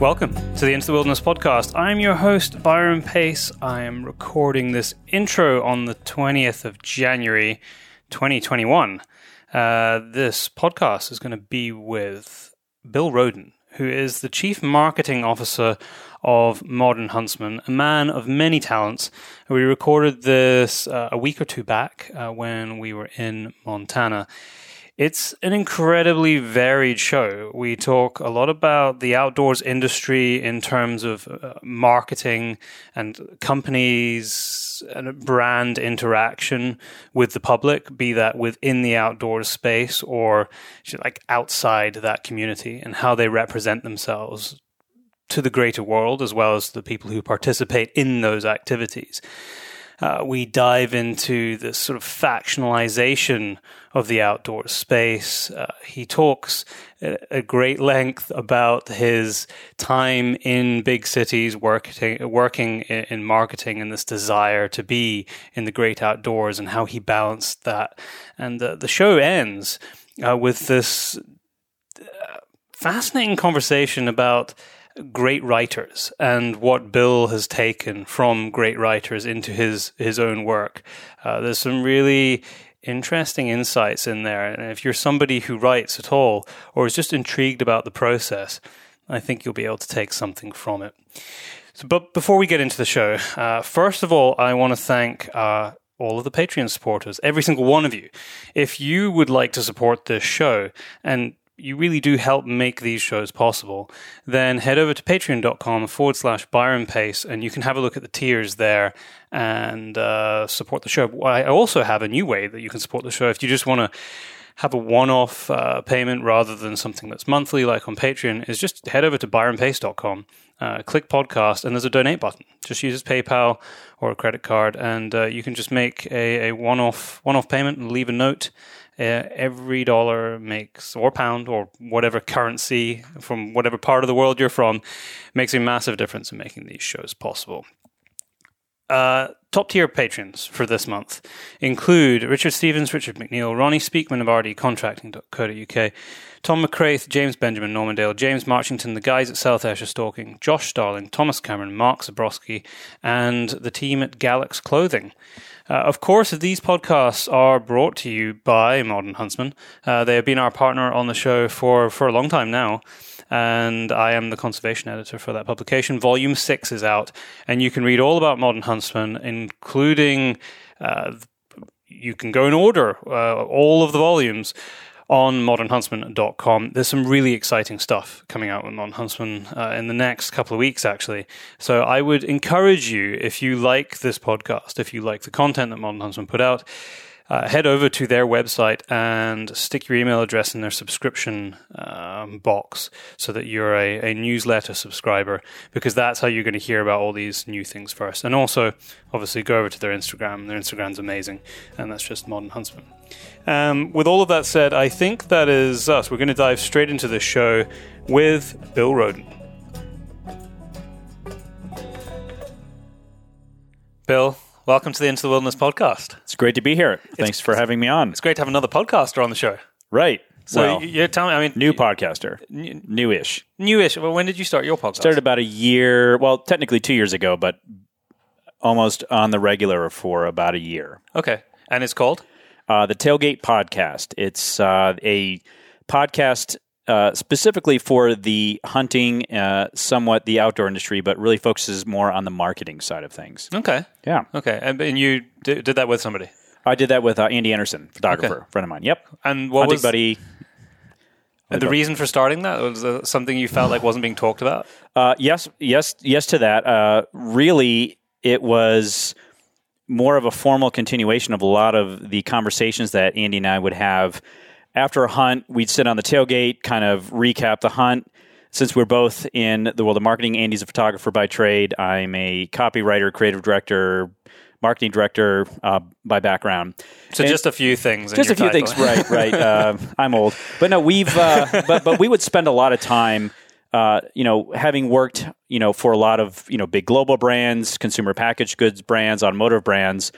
Welcome to the Into the Wilderness podcast. I'm your host, Byron Pace. I am recording this intro on the 20th of January, 2021. Uh, this podcast is going to be with Bill Roden, who is the Chief Marketing Officer of Modern Huntsman, a man of many talents. We recorded this uh, a week or two back uh, when we were in Montana. It's an incredibly varied show. We talk a lot about the outdoors industry in terms of uh, marketing and companies and brand interaction with the public, be that within the outdoors space or like outside that community and how they represent themselves to the greater world as well as the people who participate in those activities. Uh, we dive into the sort of factionalization of the outdoor space. Uh, he talks at great length about his time in big cities, working, working in marketing, and this desire to be in the great outdoors, and how he balanced that. And the, the show ends uh, with this uh, fascinating conversation about great writers and what Bill has taken from great writers into his his own work. Uh, there's some really interesting insights in there, and if you're somebody who writes at all or is just intrigued about the process, I think you'll be able to take something from it. So, but before we get into the show, uh, first of all, I want to thank. Uh, all of the Patreon supporters, every single one of you. If you would like to support this show, and you really do help make these shows possible, then head over to patreon.com forward slash Byron Pace and you can have a look at the tiers there and uh, support the show. I also have a new way that you can support the show if you just want to have a one-off uh, payment rather than something that's monthly like on patreon is just head over to byronpace.com uh, click podcast and there's a donate button just use paypal or a credit card and uh, you can just make a, a one-off one-off payment and leave a note uh, every dollar makes, or pound, or whatever currency from whatever part of the world you're from, makes a massive difference in making these shows possible. Uh, top tier patrons for this month include Richard Stevens, Richard McNeil, Ronnie Speakman of rdcontracting.co.uk, Tom McCraith, James Benjamin Normandale, James Marchington, the guys at South Ayrshire Stalking, Josh Starling, Thomas Cameron, Mark Zabrowski, and the team at Galax Clothing. Uh, of course, these podcasts are brought to you by Modern Huntsman. Uh, they have been our partner on the show for, for a long time now. And I am the conservation editor for that publication. Volume six is out, and you can read all about Modern Huntsman, including uh, you can go and order uh, all of the volumes on modernhuntsman.com. There's some really exciting stuff coming out with Modern Huntsman uh, in the next couple of weeks, actually. So I would encourage you, if you like this podcast, if you like the content that Modern Huntsman put out, uh, head over to their website and stick your email address in their subscription um, box so that you're a, a, newsletter subscriber because that's how you're going to hear about all these new things first. And also, obviously, go over to their Instagram. Their Instagram's amazing, and that's just Modern Huntsman. Um, with all of that said, I think that is us. We're going to dive straight into the show with Bill Roden. Bill, Welcome to the Into the Wilderness podcast. It's great to be here. Thanks for having me on. It's great to have another podcaster on the show. Right. So well, you- you're telling me, I mean, new podcaster, newish. newish. Well, when did you start your podcast? Started about a year. Well, technically two years ago, but almost on the regular for about a year. Okay, and it's called. Uh, the Tailgate Podcast. It's uh, a podcast uh, specifically for the hunting, uh, somewhat the outdoor industry, but really focuses more on the marketing side of things. Okay, Yeah, okay, and, and you did, did that with somebody. I did that with uh, Andy Anderson, photographer, Okay. friend of mine. Yep, And what hunting was buddy. and the reason for starting that? Was something you felt like wasn't being talked about? Uh, yes, yes, yes to that. Uh, really, it was more of a formal continuation of a lot of the conversations that Andy and I would have after a hunt. We'd sit on the tailgate, kind of recap the hunt. Since we're both in the world of marketing, Andy's a photographer by trade. I'm a copywriter, creative director, marketing director uh, by background. So And- just a few things. in just a few title. things, right? Right. Uh, I'm old, but no, we've uh, but but we would spend a lot of time uh, you know, having worked, you know, for a lot of, you know, big global brands, consumer packaged goods brands, automotive brands,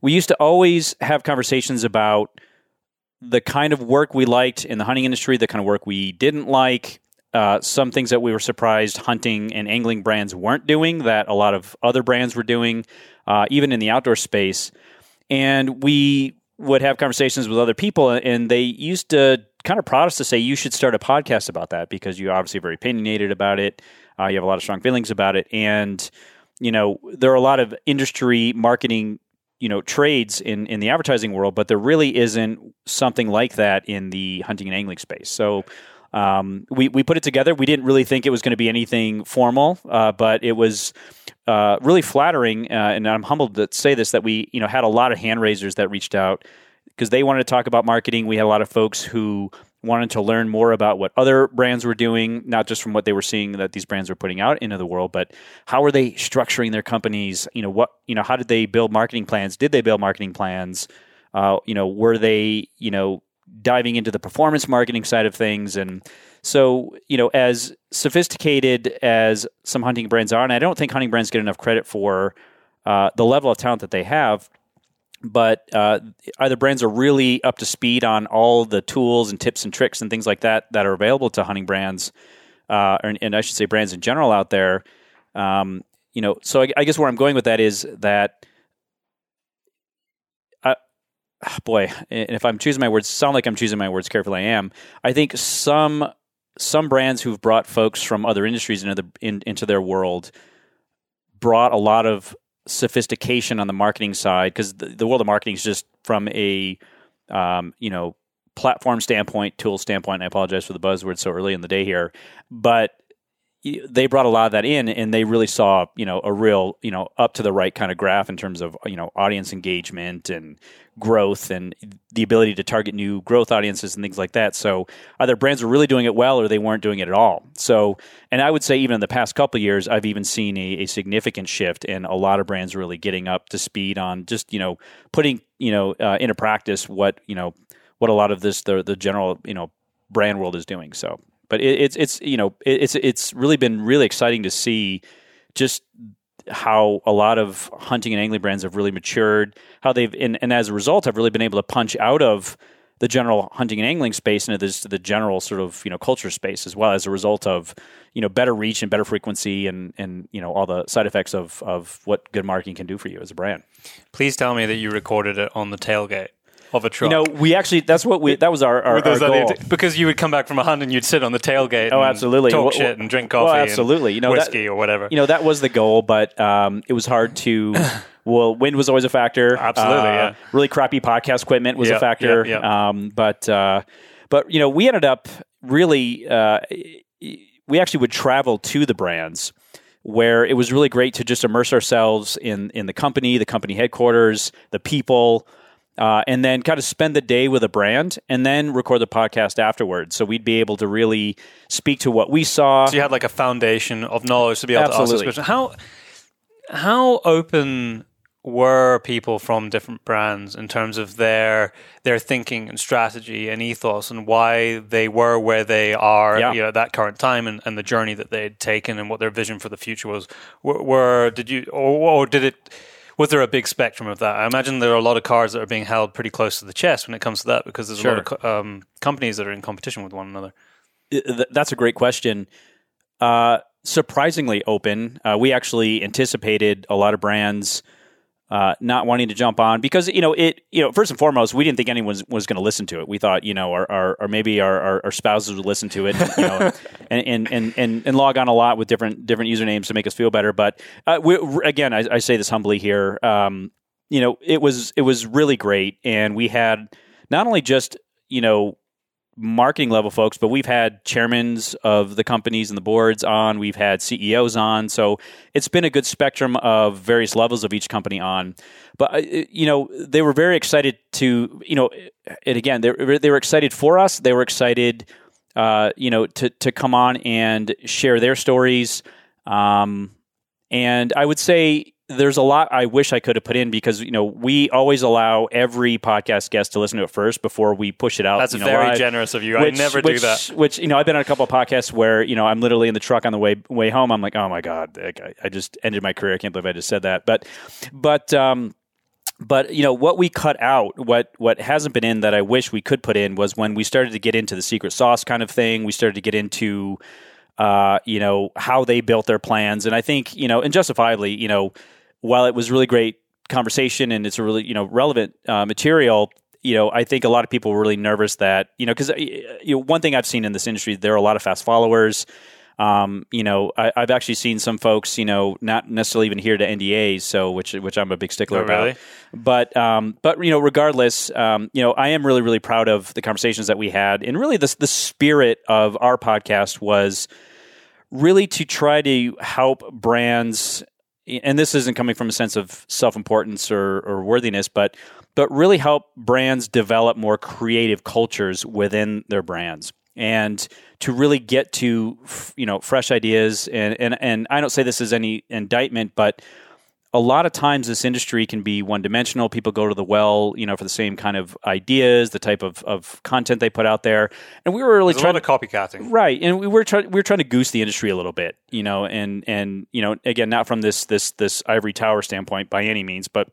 we used to always have conversations about the kind of work we liked in the hunting industry, the kind of work we didn't like, uh, some things that we were surprised hunting and angling brands weren't doing that a lot of other brands were doing, uh, even in the outdoor space. And we would have conversations with other people, and they used to kind of prod us to say you should start a podcast about that because you're obviously very opinionated about it. Uh, you have a lot of strong feelings about it, and you know there are a lot of industry marketing you know trades in in the advertising world, but there really isn't something like that in the hunting and angling space. So. Um, we we put it together. We didn't really think it was going to be anything formal, uh, but it was uh, really flattering. Uh, and I'm humbled to say this that we you know had a lot of hand raisers that reached out because they wanted to talk about marketing. We had a lot of folks who wanted to learn more about what other brands were doing, not just from what they were seeing that these brands were putting out into the world, but how are they structuring their companies? You know, what you know, how did they build marketing plans? Did they build marketing plans? Uh, you know, were they you know diving into the performance marketing side of things and so you know as sophisticated as some hunting brands are and i don't think hunting brands get enough credit for uh, the level of talent that they have but uh, either brands are really up to speed on all the tools and tips and tricks and things like that that are available to hunting brands, uh, and, and, I should say brands in general out there. Um, you know, so I, I, guess where I'm going with that is that, uh, boy, if I'm choosing my words, sound like I'm choosing my words carefully. I am. I think some some brands who've brought folks from other industries into the in, into their world brought a lot of sophistication on the marketing side because the, the, world of marketing is just from a um, you know platform standpoint, tool standpoint. I apologize for the buzzword so early in the day here, but they brought a lot of that in and they really saw you know a real you know up to the right kind of graph in terms of you know audience engagement and growth and the ability to target new growth audiences and things like that. So either brands were really doing it well or they weren't doing it at all. So and i would say even in the past couple years i've even seen a, a significant shift in a lot of brands really getting up to speed on just you know putting you know uh, into practice what you know what a lot of this the the general you know brand world is doing. So but it, it's it's you know it, it's it's really been really exciting to see just how a lot of hunting and angling brands have really matured, how they've and, and as a result have really been able to punch out of the general hunting and angling space into this the general sort of you know culture space as well as a result of you know better reach and better frequency and and you know all the side effects of of what good marketing can do for you as a brand. Please tell me that you recorded it on the tailgate of a truck. You know, we actually that's what we that was our, our, our goal. because you would come back from a hunt and you'd sit on the tailgate. Oh, absolutely. Talk well, shit and drink coffee. Well, absolutely. you know, whiskey that, or whatever. You know, that was the goal, but um, it was hard to. well, wind was always a factor. Absolutely. Uh, yeah. Really crappy podcast equipment was yep, a factor. Yep, yep. Um, but uh, but you know, we ended up really. Uh, we actually would travel to the brands where it was really great to just immerse ourselves in in the company, the company headquarters, the people uh, and then kind of spend the day with a brand and then record the podcast afterwards. So we'd be able to really speak to what we saw. So you had like a foundation of knowledge to be able Absolutely. to ask this question. How how open were people from different brands in terms of their their thinking and strategy and ethos and why they were where they are yeah. you know, at that current time and, and the journey that they had taken and what their vision for the future was were, were did you or, or did it was there a big spectrum of that? I imagine there are a lot of cards that are being held pretty close to the chest when it comes to that because there's sure. a lot of um, companies that are in competition with one another. That's a great question. Uh, surprisingly open. Uh, we actually anticipated a lot of brands uh, not wanting to jump on because you know it you know first and foremost we didn't think anyone was, was going to listen to it. We thought you know our, our or maybe our, our, our, spouses would listen to it you know and, and, and, and, and log on a lot with different different usernames to make us feel better. But uh, we, again I, I, say this humbly here um, you know it was it was really great. And we had not only just you know marketing level folks, but we've had chairmen of the companies and the boards on. We've had CEOs on. So it's been a good spectrum of various levels of each company on. But uh, you know, they were very excited to you know, and again, they they were excited for us. They were excited, uh, you know, to to come on and share their stories. Um, and I would say there's a lot I wish I could have put in because you know we always allow every podcast guest to listen to it first before we push it out. That's you know, very live. generous of you. Which, I never which, do that. Which you know, I've been on a couple of podcasts where you know I'm literally in the truck on the way way home. I'm like, oh my god, I, I just ended my career. I can't believe I just said that. But but um, but you know what we cut out, what what hasn't been in that I wish we could put in was when we started to get into the secret sauce kind of thing. We started to get into uh, you know how they built their plans, and I think you know, and justifiably, you know, while it was really great conversation and it's a really you know relevant uh, material. You know, I think a lot of people were really nervous that you know because you know one thing I've seen in this industry there are a lot of fast followers. Um, you know, I, have actually seen some folks, you know, not necessarily even here to NDAs, so which which I'm a big stickler oh, about. Really? But um, but you know, regardless, um, you know, I am really really proud of the conversations that we had, and really the the spirit of our podcast was really to try to help brands. And this isn't coming from a sense of self importance or, or worthiness, but but really help brands develop more creative cultures within their brands and to really get to you know fresh ideas. And and and I don't say this as any indictment but a lot of times this industry can be one dimensional people go to the well you know for the same kind of ideas the type of, of content they put out there. And we were really There's trying of copycatting. Right. And we were trying we were trying to goose the industry a little bit you know and and you know again not from this this this ivory tower standpoint by any means but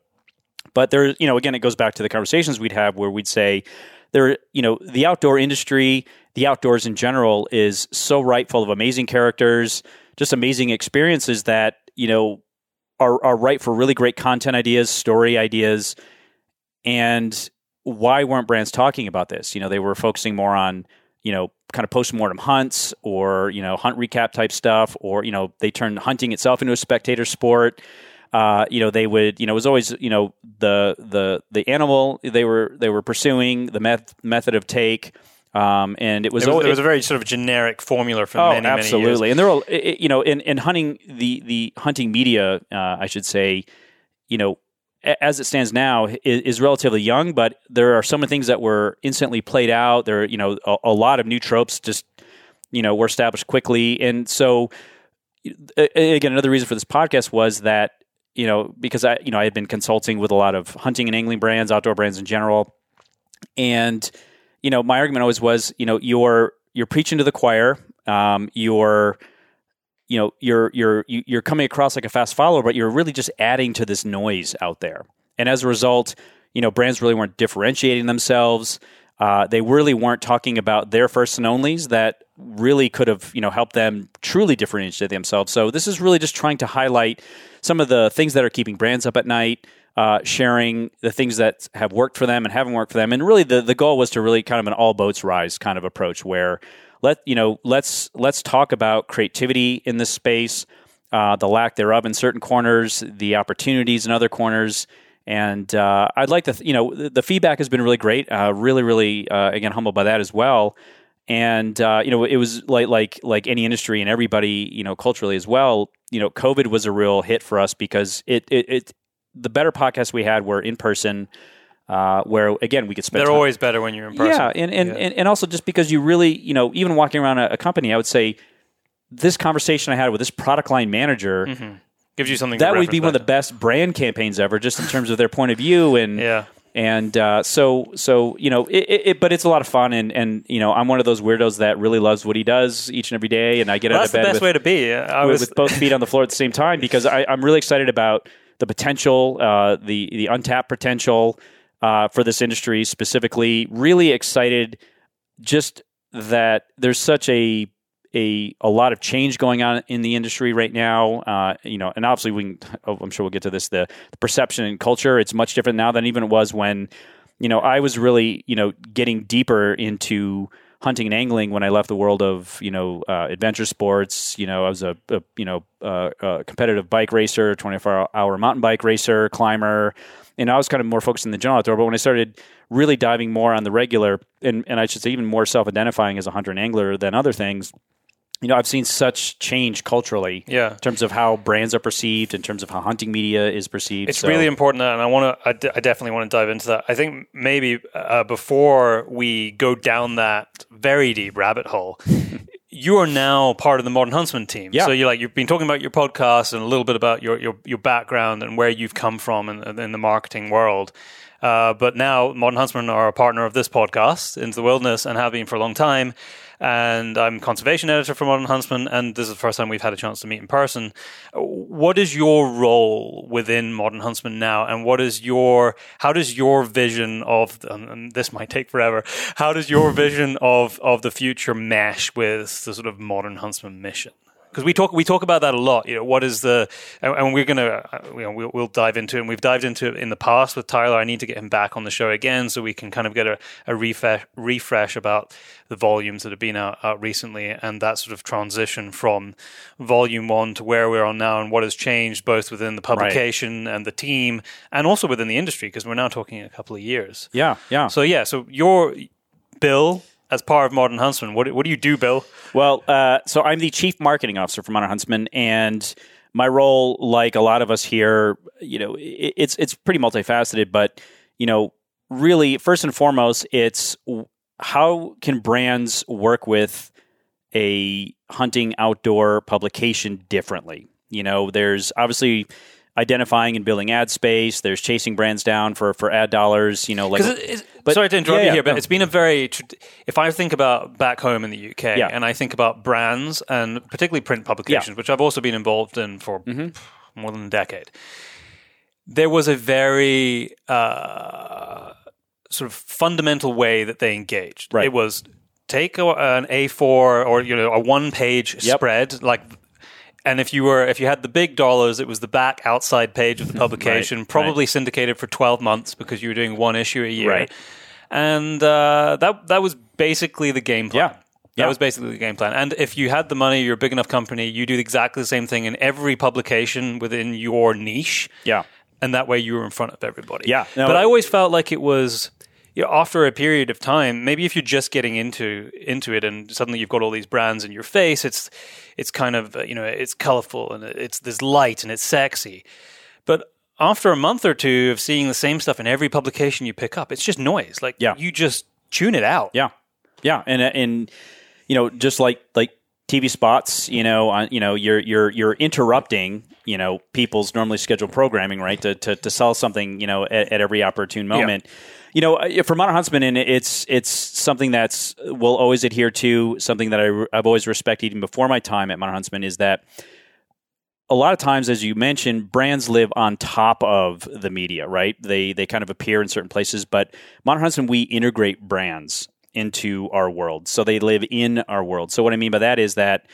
but there you know again it goes back to the conversations we'd have where we'd say there you know the outdoor industry the outdoors in general is so ripe full of amazing characters just amazing experiences that you know are, are ripe for really great content ideas story ideas. And why weren't brands talking about this? You know they were focusing more on you know kind of post-mortem hunts or you know hunt recap type stuff or you know they turned hunting itself into a spectator sport. Uh, you know they would you know it was always you know the the the animal they were they were pursuing the meth- method of take um, and it was, it was, always, it was a very sort of generic formula for oh, many absolutely many years. and there are it, you know in, in hunting the the hunting media uh, I should say you know as it stands now is, is, relatively young but there are some things that were instantly played out. There are you know a, a lot of new tropes just you know were established quickly. And so again another reason for this podcast was that you know, because I, you know, I had been consulting with a lot of hunting and angling brands, outdoor brands in general, and you know, my argument always was, you know, you're you're preaching to the choir, um, you're you know, you're you're you're coming across like a fast follower, but you're really just adding to this noise out there, and as a result, you know, brands really weren't differentiating themselves. Uh, they really weren't talking about their first and onlys that really could have you know helped them truly differentiate themselves. So this is really just trying to highlight some of the things that are keeping brands up at night. Uh, sharing the things that have worked for them and haven't worked for them, and really the, the goal was to really kind of an all boats rise kind of approach, where let you know let's let's talk about creativity in this space, uh, the lack thereof in certain corners, the opportunities in other corners, and uh, I'd like to, th- you know, the, the, feedback has been really great. Uh, really, really, uh, again, humbled by that as well. And uh, you know, it was like like like any industry and everybody, you know, culturally as well. You know, COVID was a real hit for us because it it, it the better podcasts we had were in person. Uh, where again we could spend. They're time. always better when you're in person. Yeah, and and, Yeah. and and also just because you really, you know, even walking around a, a company, I would say this conversation I had with this product line manager Gives you something. that would be one of the best brand campaigns ever, just in terms of their point of view and. Yeah. and uh, so so you know it, it, but it's a lot of fun and and you know I'm one of those weirdos that really loves what he does each and every day and I get Well, out that's of the best with, way to be. I with, was. with both feet on the floor at the same time because I, I'm really excited about the potential, uh, the the untapped potential uh, for this industry specifically. Really excited, just that there's such a a a lot of change going on in the industry right now. Uh, you know, and obviously we can. Oh, I'm sure we'll get to this. The, the perception and culture. It's much different now than even it was when you know I was really you know getting deeper into hunting and angling when I left the world of you know uh, adventure sports. You know, I was a, a you know uh, a competitive bike racer, 24 hour mountain bike racer, climber. And I was kind of more focused in the general outdoor. But when I started really diving more on the regular, and, and I should say even more self identifying as a hunter and angler than other things, you know, I've seen such change culturally Yeah. in terms of how brands are perceived, in terms of how hunting media is perceived. It's So- really important, that, and I want to. I, d- I definitely want to dive into that. I think maybe uh, before we go down that very deep rabbit hole, you are now part of the Modern Huntsman team. Yeah. So you like you've been talking about your podcast and a little bit about your your, your background and where you've come from in, in the marketing world. Uh, but now Modern Huntsman are a partner of this podcast, Into the Wilderness, and have been for a long time. And I'm conservation editor for Modern Huntsman, and this is the first time we've had a chance to meet in person. What is your role within Modern Huntsman now, and what is your how does your vision of and this might take forever? How does your vision of of the future mesh with the sort of Modern Huntsman mission? Because we talk we talk about that a lot. You know, what is the and, we're gonna uh, you know we'll, we'll, dive into it. And we've dived into it in the past with Tyler. I need to get him back on the show again so we can kind of get a, a refresh refresh about the volumes that have been out, out recently and that sort of transition from volume one to where we're on now and what has changed both within the publication right. and the team and also within the industry because we're now talking a couple of years. Yeah, yeah. So yeah, so your Bill as part of Modern Huntsman. What, what do you do, Bill? Well, uh, so I'm the chief marketing officer for Modern Huntsman, and my role, like a lot of us here, you know, it, it's it's pretty multifaceted. But you know, really, first and foremost, it's how can brands work with a hunting outdoor publication differently? You know, there's obviously identifying and building ad space. There's chasing brands down for, for ad dollars. You know, like. but, sorry to interrupt yeah, you here, but no. it's been a very. If I think about back home in the UK, yeah. and I think about brands and particularly print publications, which I've also been involved in for mm-hmm. more than a decade, there was a very uh, sort of fundamental way that they engaged. Right. It was take a, an A4 or you know a one page yep. spread like and if you were if you had the big dollars, it was the back outside page of the publication, right, probably right. syndicated for twelve months because you were doing one issue a year. Right. And uh, that that was basically the game plan. Yeah. That yeah. was basically the game plan. And if you had the money, you're a big enough company, you do exactly the same thing in every publication within your niche. Yeah. And that way you were in front of everybody. Yeah. No, but I always felt like it was you know, after a period of time, maybe if you're just getting into into it and suddenly you've got all these brands in your face, it's it's kind of uh, you know it's colorful and it's there's light and it's sexy. But after a month or two of seeing the same stuff in every publication you pick up, it's just noise. Like yeah. you just tune it out. Yeah, yeah, and uh, and you know just like like TV spots, you know, on, you know, you're you're you're interrupting, you know, people's normally scheduled programming, right? To to, to sell something, you know, at, at every opportune moment. Yeah you know, uh, for Modern Huntsman, and it's it's something that's we'll always adhere to. Something that I, I've always respected even before my time at Modern Huntsman is that a lot of times, as you mentioned, brands live on top of the media, right? They they kind of appear in certain places, but Modern Huntsman we integrate brands into our world, so they live in our world. So what I mean by that is that.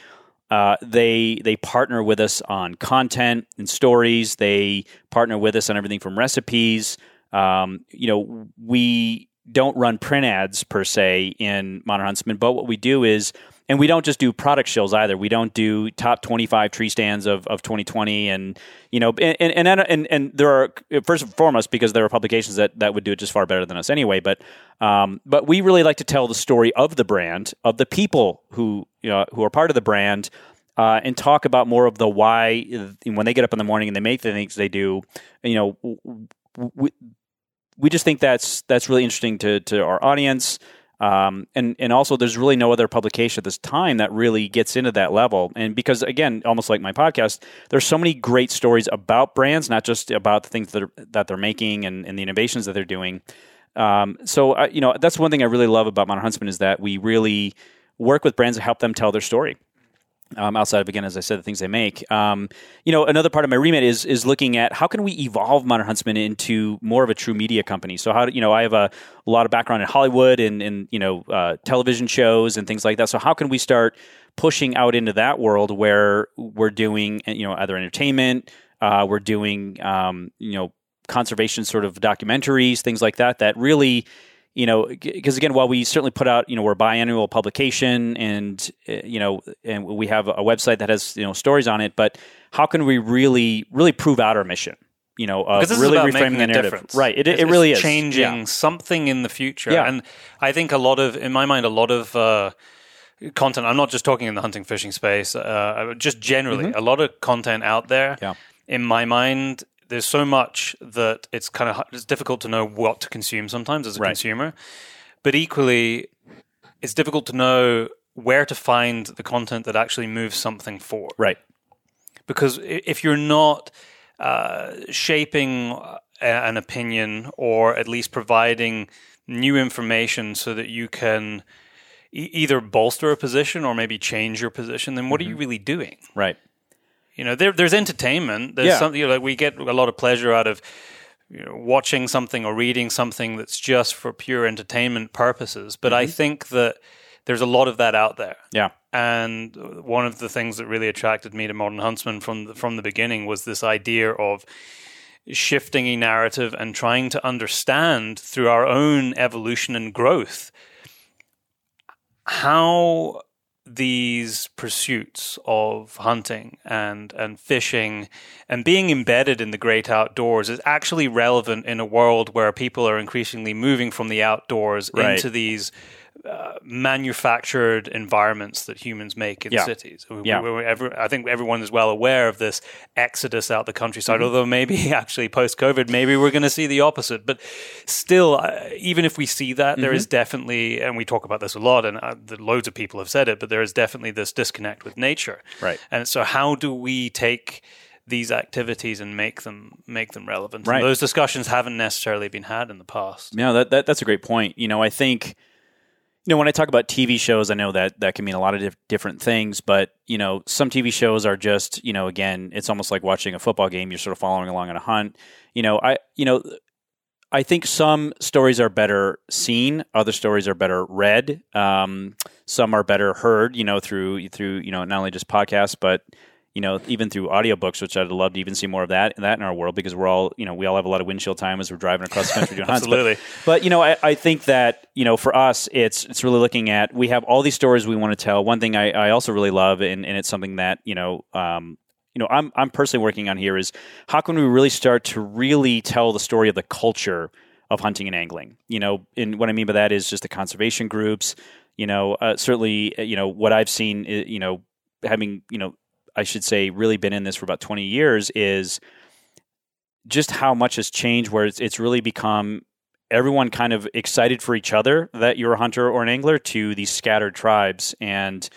Uh, they they partner with us on content and stories. They partner with us on everything from recipes um, you know, we don't run print ads per se in Modern Huntsman, but what we do is, and we don't just do product shows either. We don't do top 25 tree stands of, of 2020. And, you know, and, and, and, and there are, first and foremost, because there are publications that, that would do it just far better than us anyway. But, um, but we really like to tell the story of the brand, of the people who, you know, who are part of the brand. Uh, and talk about more of the why when they get up in the morning and they make the things they do. You know, we, we just think that's that's really interesting to to our audience. Um, and and also, there's really no other publication at this time that really gets into that level. And because again, almost like my podcast, there's so many great stories about brands, not just about the things that are, that they're making and, and the innovations that they're doing. Um, so uh, you know, that's one thing I really love about Modern Huntsman is that we really work with brands to help them tell their story um, outside of again, as I said, the things they make. Um, you know, another part of my remit is is looking at how can we evolve Modern Huntsman into more of a true media company. So how do, you know I have a, a lot of background in Hollywood and and you know uh, television shows and things like that. So how can we start pushing out into that world where we're doing you know either entertainment, uh, we're doing um, you know conservation sort of documentaries, things like that that really you know, because again, while we certainly put out, you know, we're a biannual publication, and uh, you know, and we have a website that has you know stories on it, but how can we really, really prove out our mission? You know, uh, really reframing the narrative, difference. right? It, it really is changing yeah. something in the future, yeah. and I think a lot of, in my mind, a lot of. Uh, content i'm not just talking in the hunting fishing space uh, just generally mm-hmm. a lot of content out there yeah. in my mind there's so much that it's kind of it's difficult to know what to consume sometimes as a right. consumer, but equally, it's difficult to know where to find the content that actually moves something forward. Right. Because if you're not uh, shaping an opinion or at least providing new information so that you can e- either bolster a position or maybe change your position, then what mm-hmm. are you mm-hmm. really doing? Right. You know, there, there's entertainment. There's yeah. something you know, like we get a lot of pleasure out of you know, watching something or reading something that's just for pure entertainment purposes. But mm-hmm. I think that there's a lot of that out there. Yeah. And one of the things that really attracted me to Modern Huntsman from the, from the beginning was this idea of shifting a narrative and trying to understand through our own evolution and growth how these pursuits of hunting and and fishing and being embedded in the great outdoors is actually relevant in a world where people are increasingly moving from the outdoors right. into these uh, manufactured environments that humans make in yeah. cities. We, yeah. We, every, I think everyone is well aware of this exodus out the countryside, mm-hmm. although maybe actually post COVID, maybe we're going to see the opposite. But still, uh, even if we see that, mm-hmm. there is definitely, and we talk about this a lot, and uh, loads of people have said it, but there is definitely this disconnect with nature. Right. And so, how do we take these activities and make them make them relevant. Right. And those discussions haven't necessarily been had in the past. No, that, that that's a great point. You know, I think you know, when I talk about TV shows, I know that that can mean a lot of dif- different things, but you know, some TV shows are just, you know, again, it's almost like watching a football game. You're sort of following along on a hunt. You know, I, you know, I think some stories are better seen, other stories are better read. Um, some are better heard, you know, through through you know not only just podcasts, but you know, even through audiobooks, which I'd love to even see more of that that in our world because we're all, you know, we all have a lot of windshield time as we're driving across the country doing hunts. Absolutely. But, but, you know, I, I, think that, you know, for us, it's it's really looking at we have all these stories we want to tell. One thing I, I also really love, and, and it's something that, you know, um, you know, I'm I'm personally working on here is how can we really start to really tell the story of the culture of hunting and angling? You know, and what I mean by that is just the conservation groups. You know, uh, certainly, uh, you know what I've seen. Uh, you know, having you know I should say, really been in this for about 20 years is just how much has changed where it's, it's really become everyone kind of excited for each other that you're a hunter or an angler to these scattered tribes. And,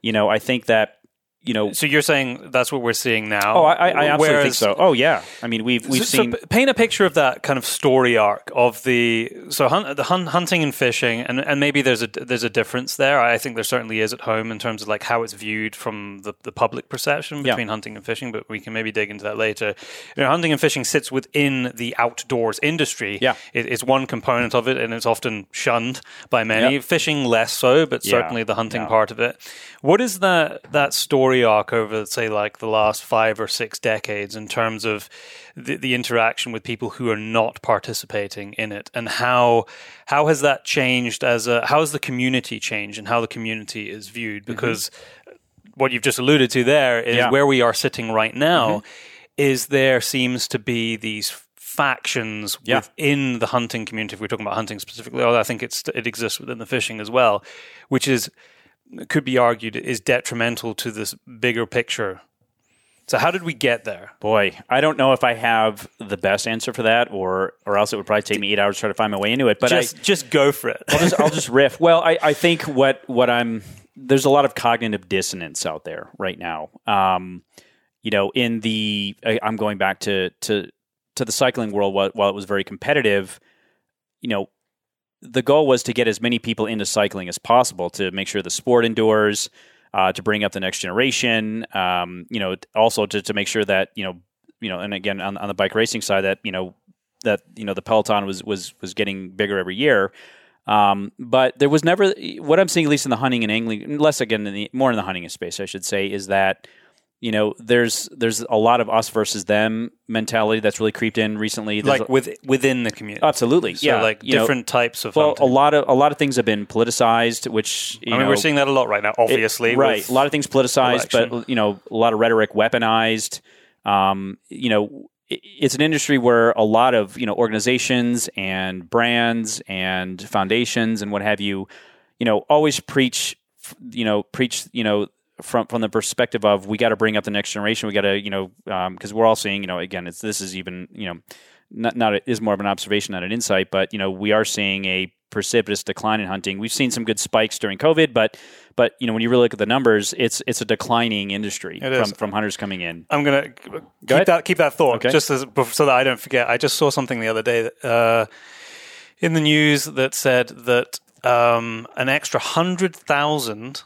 you know, I think that you know. So you're saying that's what we're seeing now? Oh, I, I absolutely Whereas, think so. Oh, yeah. I mean, we've we've so, seen. So paint a picture of that kind of story arc of the so hunt, the hunt, hunting and fishing, and, and maybe there's a there's a difference there. I think there certainly is at home in terms of like how it's viewed from the, the public perception between yeah. hunting and fishing. But we can maybe dig into that later. You know, hunting and fishing sits within the outdoors industry. Yeah, it, it's one component of it, and it's often shunned by many. Yep. Fishing less so, but certainly yeah. the hunting yeah. part of it. What is that that story arc over, say, like the last five or six decades in terms of the, the interaction with people who are not participating in it, and how how has that changed as a how has the community changed and how the community is viewed? Mm-hmm. Because mm-hmm. what you've just alluded to there is yeah. where we are sitting right now. Mm-hmm. Is there seems to be these factions yeah. within the hunting community. If we're talking about hunting specifically, although I think it's it exists within the fishing as well, which is could be argued is detrimental to this bigger picture. So how did we get there? Boy, I don't know if I have the best answer for that, or or else it would probably take me eight hours to try to find my way into it. But just, I, just go for it. I'll just I'll just riff. Well, I, I think what what I'm there's a lot of cognitive dissonance out there right now. Um, you know, in the I, I'm going back to to to the cycling world while, while it was very competitive. You know, the goal was to get as many people into cycling as possible to make sure the sport endures, uh, to bring up the next generation. Um, you know, also to, to make sure that you know, you know, and again on, on the bike racing side, that you know that you know the peloton was was was getting bigger every year. Um, but there was never what I'm seeing, at least in the hunting and angling, less again in the more in the hunting space, I should say, is that you know, there's there's a lot of us versus them mentality that's really creeped in recently. There's like with within the community, absolutely, so yeah. Like different know, types of well, hunting. a lot of a lot of things have been politicized, which I mean, know, we're seeing that a lot right now. Obviously, it, right? A lot of things politicized, election. but you know, a lot of rhetoric weaponized. Um, you know, it, it's an industry where a lot of you know organizations and brands and foundations and what have you, you know, always preach, you know, preach, you know from from the perspective of we got to bring up the next generation. We got to you know because um, we're all seeing you know again it's this is even you know not not a, is more of an observation not an insight, but you know we are seeing a precipitous decline in hunting. We've seen some good spikes during COVID, but but you know when you really look at the numbers, it's it's a declining industry It from is. from hunters coming in. I'm gonna keep ahead. that keep that thought Okay. just as, so that I don't forget. I just saw something the other day that, uh, in the news that said that um, an extra hundred thousand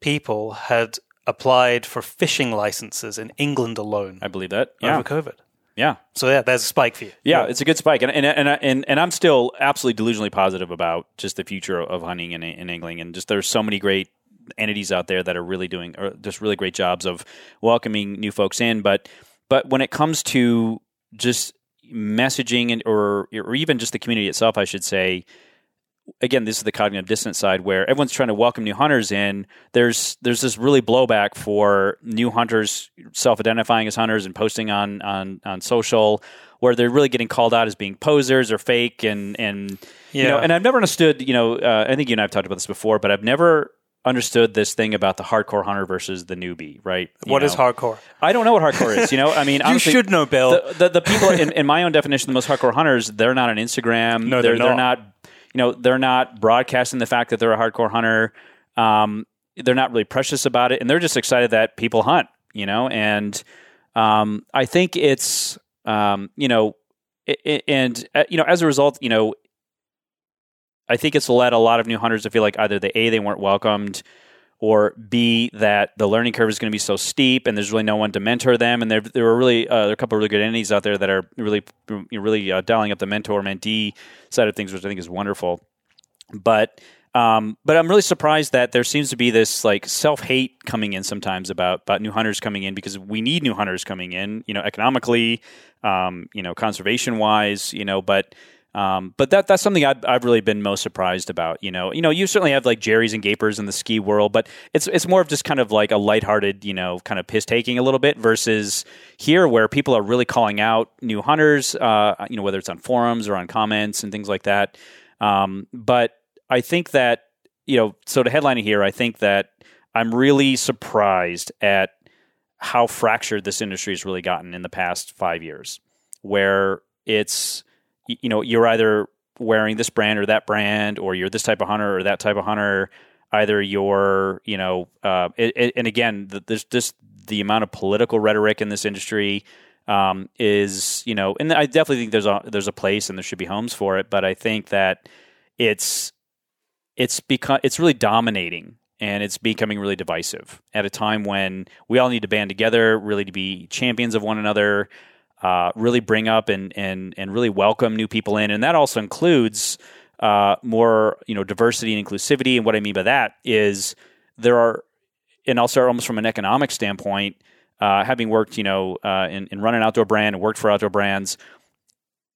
people had applied for fishing licenses in England alone I believe that. Yeah, over COVID. yeah. So yeah, there's a spike for you. Yeah, it's a good spike, and and and and, and I'm still absolutely delusionally positive about just the future of hunting and, and angling, and just there's so many great entities out there that are really doing or just really great jobs of welcoming new folks in. But but when it comes to just messaging and or or even just the community itself, I should say. Again, this is the cognitive dissonance side where everyone's trying to welcome new hunters in. There's there's this really blowback for new hunters self-identifying as hunters and posting on on on social, where they're really getting called out as being posers or fake and and you know. And I've never understood. You know, uh, I think you and I have talked about this before, but I've never understood this thing about the hardcore hunter versus the newbie. Right? You What is know? hardcore? I don't know what hardcore is. You know, I mean, You should know, Bill. the, the, the people in, in my own definition, the most hardcore hunters, they're not on Instagram. No, they're they're not. not. You know, they're not broadcasting the fact that they're a hardcore hunter. Um, they're not really precious about it, and they're just excited that people hunt. You know, and um, I think it's um, you know, i i and uh, you know, as a result, you know, I think it's led a lot of new hunters to feel like either the a they weren't welcomed or B that the learning curve is going to be so steep and there's really no one to mentor them. And there, there were really uh, there are a couple of really good entities out there that are really really uh, dialing up the mentor mentee side of things, which I think is wonderful. But um, but I'm really surprised that there seems to be this like self hate coming in sometimes about about new hunters coming in because we need new hunters coming in, you know, economically, um, you know, conservation wise, you know, but. Um, but that that's something I've, I've really been most surprised about. You know, you know, you certainly have like Jerry's and Gapers in the ski world, but it's it's more of just kind of like a lighthearted, you know, kind of piss taking a little bit versus here where people are really calling out new hunters. Uh, you know, whether it's on forums or on comments and things like that. Um, but I think that you know, so to headline it here, I think that I'm really surprised at how fractured this industry has really gotten in the past five years, where it's you know you're either wearing this brand or that brand, or you're this type of hunter or that type of hunter. Either you're you know, uh, and again, the, there's just the amount of political rhetoric in this industry um, is you know, and I definitely think there's a there's a place and there should be homes for it, but I think that it's it's become it's really dominating and it's becoming really divisive at a time when we all need to band together, really to be champions of one another, uh, really bring up and and and really welcome new people in, and that also includes uh, more you know diversity and inclusivity. And what I mean by that is there are, and I'll start almost from an economic standpoint. Uh, having worked, you know, uh, in, in run an outdoor brand and worked for outdoor brands,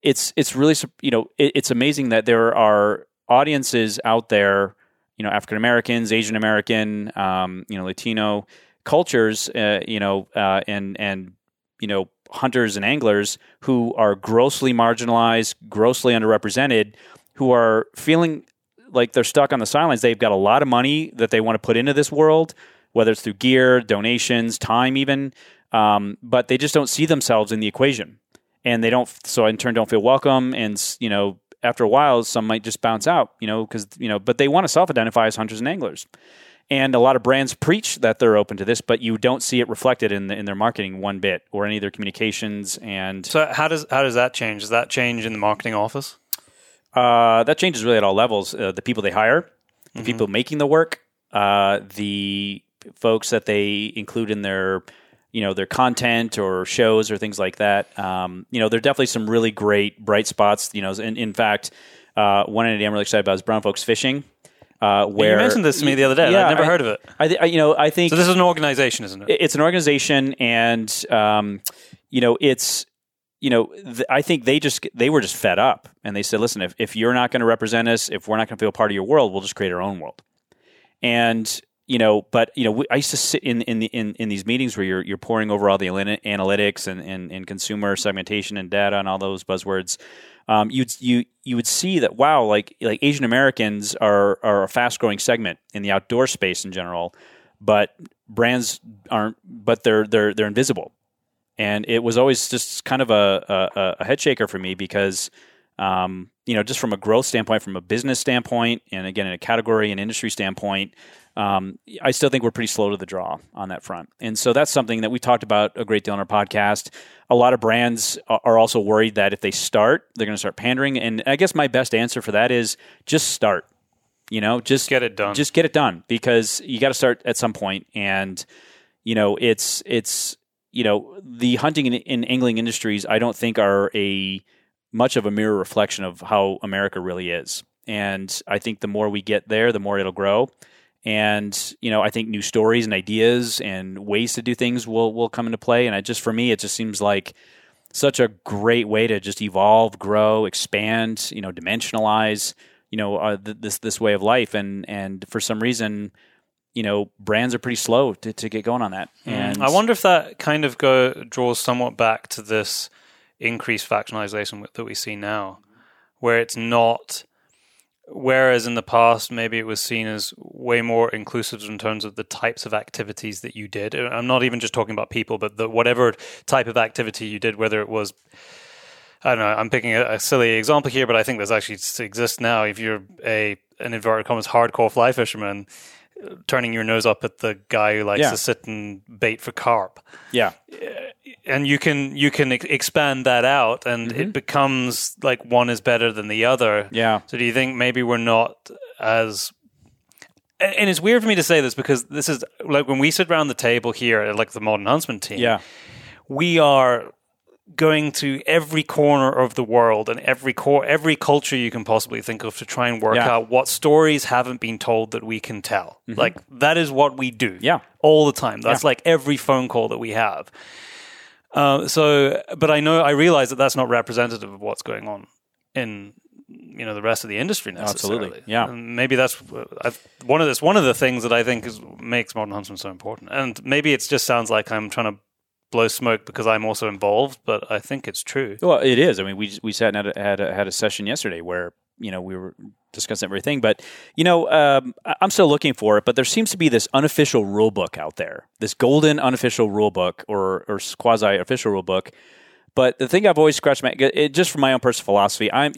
it's it's really you know it, it's amazing that there are audiences out there, you know, African Americans, Asian American, um, you know, Latino cultures, uh, you know, uh, and and you know, hunters and anglers who are grossly marginalized, grossly underrepresented, who are feeling like they're stuck on the sidelines. They've got a lot of money that they want to put into this world, whether it's through gear, donations, time, even, um, but they just don't see themselves in the equation. And they don't so in turn don't feel welcome. And you know after a while some might just bounce out you know because you know but they want to self-identify as hunters and anglers and a lot of brands preach that they're open to this but you don't see it reflected in the, in their marketing one bit or any of their communications and So how does how does that change? Does that change in the marketing office? uh, that changes really at all levels uh, the people they hire the people making the work uh, the folks that they include in their you know their content or shows or things like that um, you know there are definitely some really great bright spots you know in, in fact uh, one entity I'm really excited about is Brown Folks Fishing uh, where you mentioned this to me the other day. Yeah, I'd never I- heard of it. I, th- I you know I think So this is an organization, isn't it? it's an organization and um, you know it's you know th- i think they just they were just fed up and they said listen if, if you're not going to represent us if we're not going to feel part of your world we'll just create our own world and you know but you know i used to sit in in, the, in in these meetings where you're you're pouring over all the analytics and, and, and consumer segmentation and data and all those buzzwords. Um, you'd you you would see that wow like like asian americans are are a fast growing segment in the outdoor space in general but brands aren't but they're they're they're invisible. And it was always just kind of a a, a head shaker for me because Um, you know, just from a growth standpoint, from a business standpoint, and again, in a category and industry standpoint, um, I still think we're pretty slow to the draw on that front. And so that's something that we talked about a great deal on our podcast. A lot of brands are also worried that if they start, they're going to start pandering. And I guess my best answer for that is just start. You know, just get it done. Just get it done because you got to start at some point. And you know, it's it's you know the hunting and, and angling industries. I don't think are a much of a mirror reflection of how America really is. And I think the more we get there, the more it'll grow. And you know, I think new stories and ideas and ways to do things will will come into play. And I just for me, it just seems like such a great way to just evolve, grow, expand, you know, dimensionalize, you know, uh, th- this this way of life. And and for some reason, you know, brands are pretty slow to, to get going on that. Mm. And I wonder if that kind of go draws somewhat back to this increased factionalization that we see now, where it's not Whereas in the past, maybe it was seen as way more inclusive in terms of the types of activities that you did. I'm not even just talking about people, but the whatever type of activity you did, whether it was, I don't know, I'm picking a, a silly example here, but I think this actually exists now. If you're a an inverted commas hardcore fly fisherman, turning your nose up at the guy who likes Yeah. to sit and bait for carp, yeah, uh, and you can you can ex- expand that out, and it mm-hmm. becomes like one is better than the other. yeah, So do you think maybe we're not as and it's weird for me to say this because this is like when we sit around the table here like the Modern Huntsman team, yeah, we are going to every corner of the world and every core every culture you can possibly think of to try and work Yeah. out what stories haven't been told that we can tell. Like that is what we do. Yeah. All the time. That's like every phone call that we have. Uh, so, but I know I realize that that's not representative of what's going on in you know the rest of the industry necessarily. Absolutely. Yeah. And maybe that's I've, one of this one of the things that I think is makes modern huntsman so important. And maybe it just sounds like I'm trying to blow smoke because I'm also involved, but I think it's true. Well, it is. I mean, we we sat and had a, had a, had a session yesterday where you know we were discussing everything, but you know um, I'm still looking for it. But there seems to be this unofficial rule book out there, this golden unofficial rule book or or quasi official rule book. But the thing I've always scratched my it, just from my own personal philosophy, I'm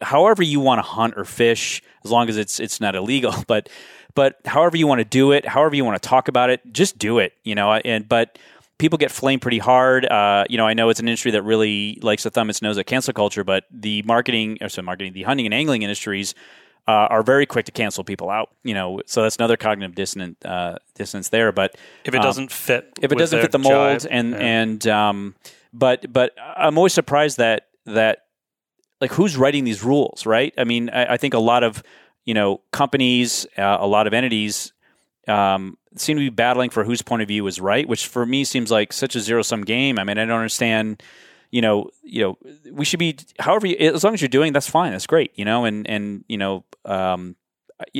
however you want to hunt or fish, as long as it's it's not illegal, but but however you want to do it, however you want to talk about it, just do it. You know, and but people get flamed pretty hard. Uh, you know, I know it's an industry that really likes to thumb its nose at cancel culture, but the marketing, or sorry, marketing, the hunting and angling industries uh, are very quick to cancel people out. You know, so that's another cognitive dissonant uh, dissonance there. But If it um, doesn't fit, if it doesn't fit the mold jibe, and yeah. and um but but i'm always surprised that that like who's writing these rules right i mean i, I think a lot of you know companies uh, a lot of entities um seem to be battling for whose point of view is right which for me seems like such a zero sum game i mean i don't understand you know you know we should be however as long as you're doing that's fine that's great you know and and you know um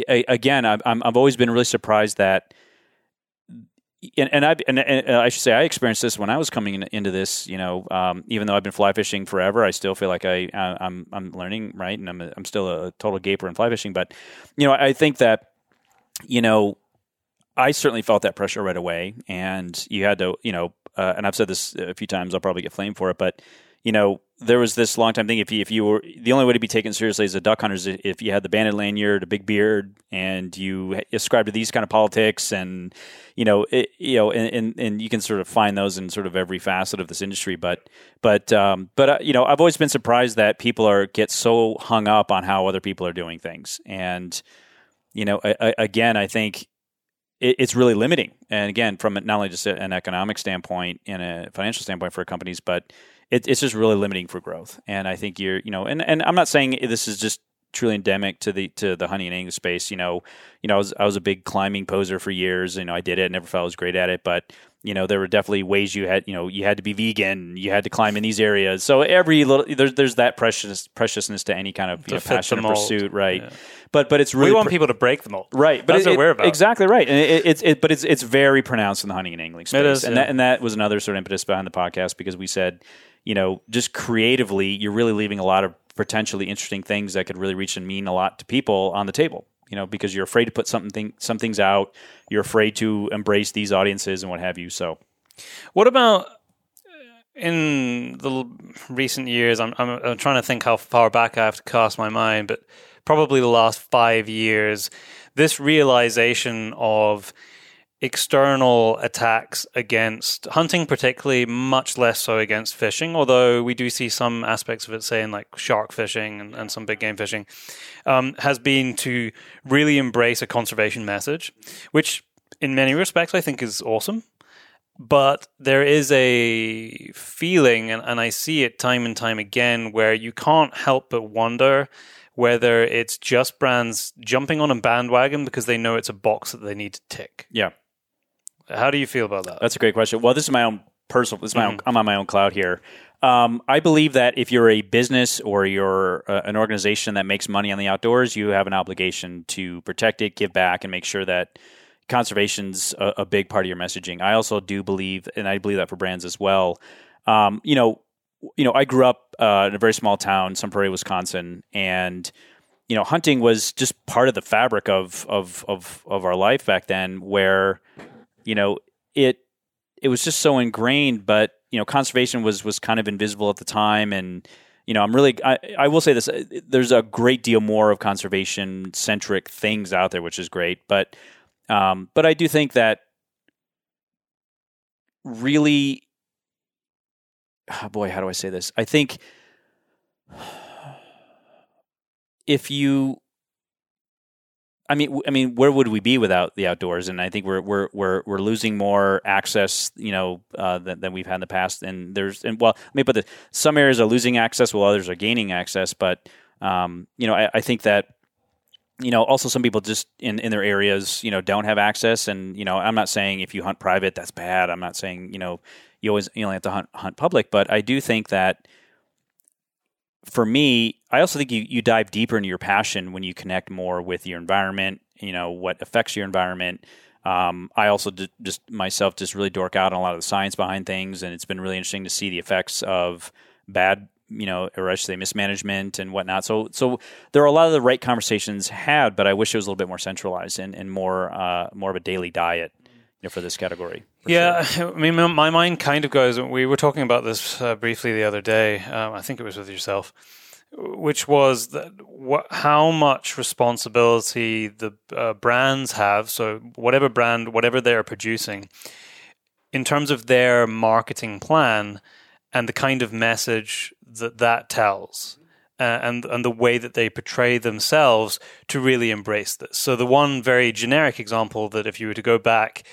I- again I've, I'm- I've always been really surprised that and, and I and, and I should say I experienced this when I was coming in, into this. You know, um, even though I've been fly fishing forever, I still feel like I uh, I'm I'm learning right, and I'm a, I'm still a total gaper in fly fishing. But you know, I think that you know I certainly felt that pressure right away, and you had to you know, uh, and I've said this a few times. I'll probably get flamed for it, but you know, there was this long time thing. If you, if you were the only way to be taken seriously as a duck hunter is if you had the banded lanyard, a big beard, and you ascribe to these kind of politics, and you know, it, you know, and, and and you can sort of find those in sort of every facet of this industry. But but um, but uh, you know, I've always been surprised that people are get so hung up on how other people are doing things, and you know, I, I, again, I think it, it's really limiting. And again, from not only just an economic standpoint and a financial standpoint for companies, but it, it's just really limiting for growth. And I think you're, you know, and, and I'm not saying this is just truly endemic to the to the hunting and angling space. You know, you know, I was I was a big climbing poser for years. You know, I did it, never felt I was great at it, but you know, there were definitely ways you had, you know, you had to be vegan, you had to climb in these areas. So every little there's there's that precious preciousness to any kind of you know, passion or pursuit, right? Yeah. But but it's really we want pr- people to break the mold, Right, but That's it- what we're about. Exactly right, and it, it's it, but it's it's very pronounced in the hunting and angling space, is, and yeah. that and that was another sort of impetus behind the podcast because we said, you know, just creatively, you're really leaving a lot of potentially interesting things that could really reach and mean a lot to people on the table. You know, because you're afraid to put something some things out, you're afraid to embrace these audiences and what have you. So What about uh, in the recent years, I'm, I'm, I'm trying to think how far back I have to cast my mind, but probably the last five years, this realization of external attacks against hunting, particularly much less so against fishing, although we do see some aspects of it, say in like shark fishing and, and some big game fishing, um, has been to really embrace a conservation message, which in many respects I think is awesome. But there is a feeling, and, and I see it time and time again, where you can't help but wonder whether it's just brands jumping on a bandwagon because they know it's a box that they need to tick. Yeah. How do you feel about that? That's a great question. Well, this is my own personal. This is my own. I'm on my own cloud here. Um, I believe that if you're a business or you're uh, an organization that makes money on the outdoors, you have an obligation to protect it, give back, and make sure that conservation's a, a big part of your messaging. I also do believe, and I believe that for brands as well. Um, you know, you know, I grew up uh, in a very small town, Sun Prairie, Wisconsin, and you know, hunting was just part of the fabric of of of of our life back then, where you know it it was just so ingrained. But you know, conservation was was kind of invisible at the time, and you know, I'm really I, I will say this: there's a great deal more of conservation centric things out there, which is great, but um, but I do think that really, oh boy, how do I say this? I think if you, I mean, I mean, where would we be without the outdoors? And I think we're we're we're we're losing more access, you know, uh, than, than we've had in the past. And there's, and well, maybe but the, some areas are losing access, while others are gaining access. But um, you know, I, I think that you know, also some people just in, in their areas, you know, don't have access. And, you know, I'm not saying if you hunt private, that's bad. I'm not saying, you know, you always you only have to hunt, hunt public. But I do think that for me, I also think you, you dive deeper into your passion when you connect more with your environment, you know, what affects your environment. Um, I also d- just myself just really dork out on a lot of the science behind things. And it's been really interesting to see the effects of bad you know, or I should say mismanagement and whatnot. So, so there are a lot of the right conversations had, but I wish it was a little bit more centralized and, and more, uh, more of a daily diet for this category. For yeah, sure. I mean, my mind kind of goes. We were talking about this uh, briefly the other day. Um, I think it was with yourself, which was that wh- how much responsibility the uh, brands have. So, whatever brand, whatever they're producing, in terms of their marketing plan and the kind of message that that tells. Uh, and and the way that they portray themselves to really embrace this. So the one very generic example that if you were to go back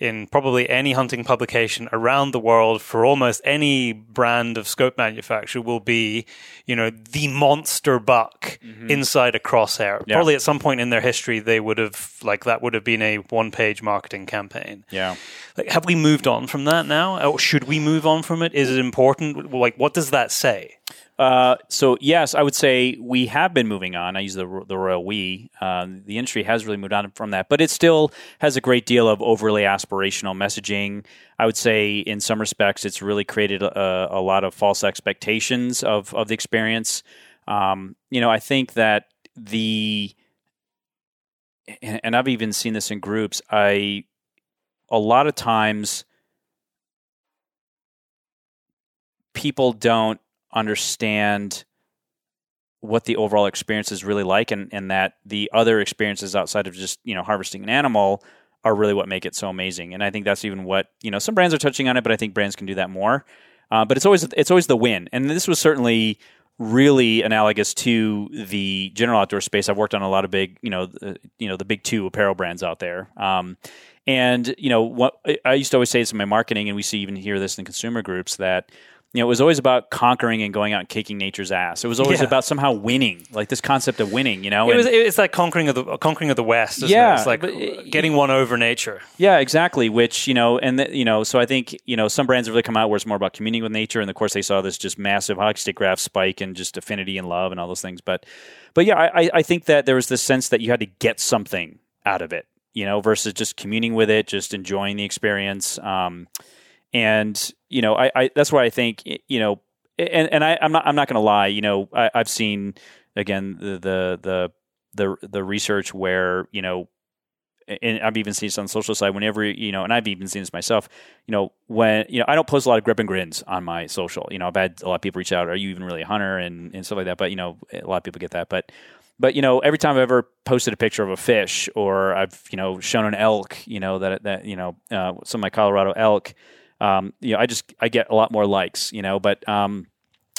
in probably any hunting publication around the world for almost any brand of scope manufacturer will be, you know, the monster buck mm-hmm. inside a crosshair. Yeah. Probably at some point in their history they would have like that would have been a one page marketing campaign. Yeah. Like have we moved on from that now? Or should we move on from it? Is it important? Like what does that say? Uh, so yes, I would say we have been moving on. I use the the royal we. Uh, the industry has really moved on from that, but it still has a great deal of overly aspirational messaging. I would say in some respects, it's really created a, a lot of false expectations of of the experience. Um, you know, I think that the and I've even seen this in groups. I a lot of times people don't understand what the overall experience is really like and, and that the other experiences outside of just you know harvesting an animal are really what make it so amazing. And i think that's even what you know some brands are touching on it but i think brands can do that more. Uh, but it's always it's always the win. And this was certainly really analogous to the general outdoor space. I've worked on a lot of big you know uh, you know the big two apparel brands out there. Um, and you know what i used to always say this in my marketing and we see even hear this in consumer groups that you know, it was always about conquering and going out and kicking nature's ass. It was always yeah. about somehow winning, like this concept of winning. You know, it was, it's like conquering of the conquering of the West. yeah, it? it's like but, getting one over nature. Yeah, exactly. Which you know, and the, you know, so I think you know some brands have really come out where it's more about communing with nature, and of course they saw this just massive hockey stick graph spike and just affinity and love and all those things. But, but yeah, I, I think that there was this sense that you had to get something out of it, you know, versus just communing with it, just enjoying the experience. Um, and you know, I, I that's why I think you know, and and I, I'm not I'm not going to lie. You know, I, I've seen again the the the the the research where you know and I've even seen this on the social side. Whenever you know, and I've even seen this myself. You know, when you know, I don't post a lot of grip and grins on my social. You know, I've had a lot of people reach out. Are you even really a hunter and and stuff like that? But you know, a lot of people get that. But but you know, every time I've ever posted a picture of a fish or I've you know shown an elk, you know that that you know uh, some of my Colorado elk, um, you know, I just I get a lot more likes. You know, but um,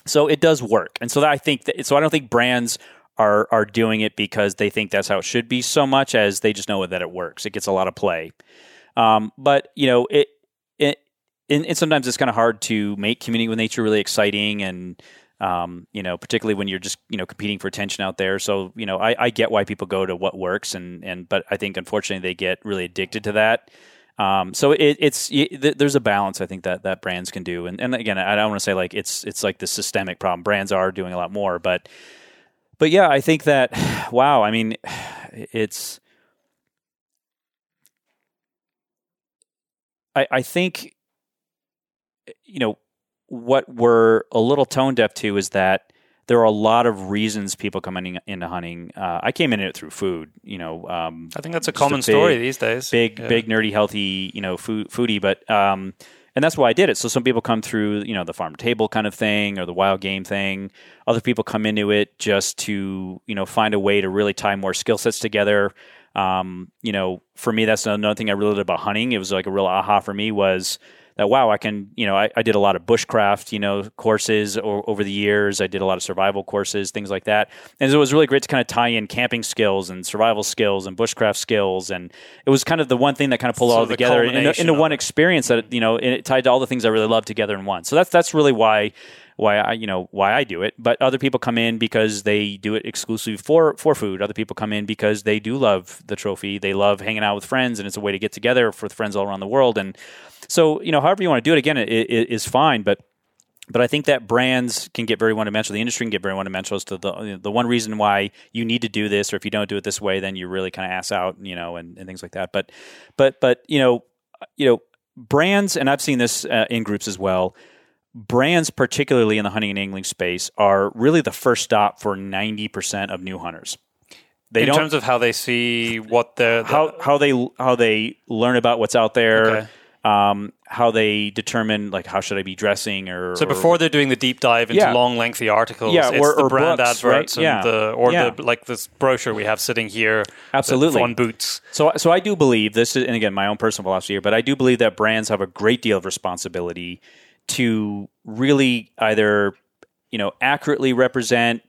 so it does work, and so that I think that so I don't think brands are are doing it because they think that's how it should be so much as they just know that it works. It gets a lot of play. Um, but you know, it it and, and sometimes it's kind of hard to make community with nature really exciting and um, you know, particularly when you're just you know competing for attention out there. So you know, I, I get why people go to what works, and and but I think unfortunately they get really addicted to that. Um, so it, it's it, there's a balance I think that that brands can do, and and again I don't want to say like it's it's like the systemic problem. Brands are doing a lot more, but but yeah, I think that wow. I mean, it's. I, I think, you know, what we're a little tone deaf to is that there are a lot of reasons people coming into hunting. Uh, I came into it through food, you know. Um, I think that's a common a big, story these days. Big, yeah. big, nerdy, healthy, you know, food, foodie. But um, and that's why I did it. So some people come through, you know, the farm table kind of thing or the wild game thing. Other people come into it just to, you know, find a way to really tie more skill sets together. Um, you know, for me, that's another thing I really did about hunting. It was like a real aha for me was that wow, I can you know I, I did a lot of bushcraft you know courses o- over the years. I did a lot of survival courses, things like that, and so it was really great to kind of tie in camping skills and survival skills and bushcraft skills, and it was kind of the one thing that kind of pulled so all together into, into one experience that you know it tied to all the things I really love together in one. So that's that's really why why I you know why I do it. But other people come in because they do it exclusively for for food. Other people come in because they do love the trophy. They love hanging out with friends, and it's a way to get together for friends all around the world. And so you know, however you want to do it, again, it, it is fine. But but I think that brands can get very one dimensional. The industry can get very one dimensional as to the the one reason why you need to do this, or if you don't do it this way, then you really kind of ass out, you know, and, and things like that. But but but you know you know brands, and I've seen this uh, in groups as well brands, particularly in the hunting and angling space, are really the first stop for 90% of new hunters. They in terms of how they see what the, how how they how they learn about what's out there, okay. um, how they determine like how should I be dressing or so before or, they're doing the deep dive into yeah. long lengthy articles, yeah, or, the or brand books, adverts right? and yeah. the or yeah. the like this brochure we have sitting here, absolutely on boots. So so I do believe this is and again my own personal philosophy here, but I do believe that brands have a great deal of responsibility to really either you know accurately represent,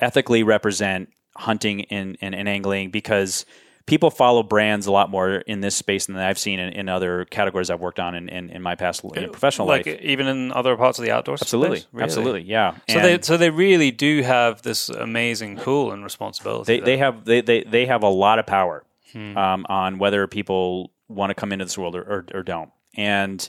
ethically represent hunting and, and, and, angling because people follow brands a lot more in this space than I've seen in, in other categories I've worked on in, in, in my past in professional like life. Even in other parts of the outdoors. Absolutely, really? absolutely, yeah. So and they so they really do have this amazing pull and responsibility. They, they have they, they they have a lot of power hmm. um, on whether people want to come into this world or, or, or don't. And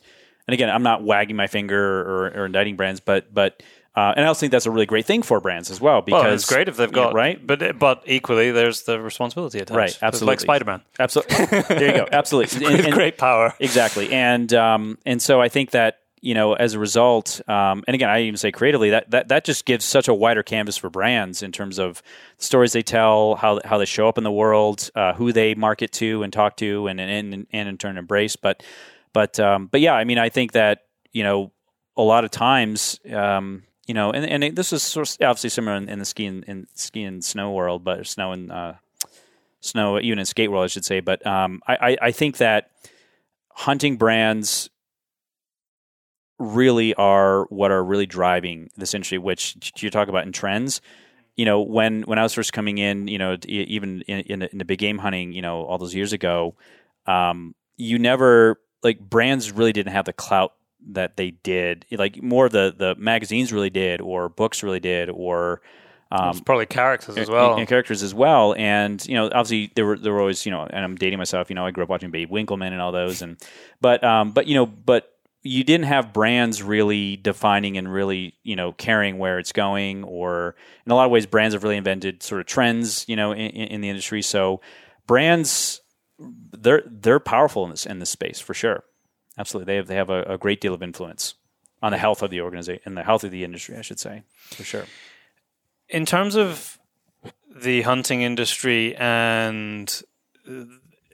and again, I'm not wagging my finger or, or indicting brands, but but uh, and I also think that's a really great thing for brands as well because well, it's great if they've got right, but but equally there's the responsibility attached. Right, absolutely, like Spider Man. Absolutely, there you go. Absolutely, and, and, great power. Exactly, and um, and so I think that you know as a result, um, and again, I even say creatively that, that that just gives such a wider canvas for brands in terms of the stories they tell, how how they show up in the world, uh, who they market to and talk to, and and and in turn embrace, but. But um, but yeah, I mean, I think that you know a lot of times, um, you know, and, and this is sort of obviously similar in, in the ski and in ski and snow world, but snow and uh, snow even in skate world, I should say. But um, I, I, I think that hunting brands really are what are really driving this industry, which you talk about in trends. You know, when when I was first coming in, you know, even in, in, in the big game hunting, you know, all those years ago, um, you never like brands really didn't have the clout that they did. Like more of the the magazines really did, or books really did, or um, probably characters as well, and, and, characters as well. And you know, obviously there were there were always you know, and I'm dating myself. You know, I grew up watching Babe Winkelman and all those, and but um, but you know, but you didn't have brands really defining and really you know caring where it's going, or in a lot of ways, brands have really invented sort of trends, you know, in, in the industry. So brands they're they're powerful in this in this space for sure. Absolutely, they have they have a, a great deal of influence on the health of the organization and the health of the industry, I should say, for sure. In terms of the hunting industry and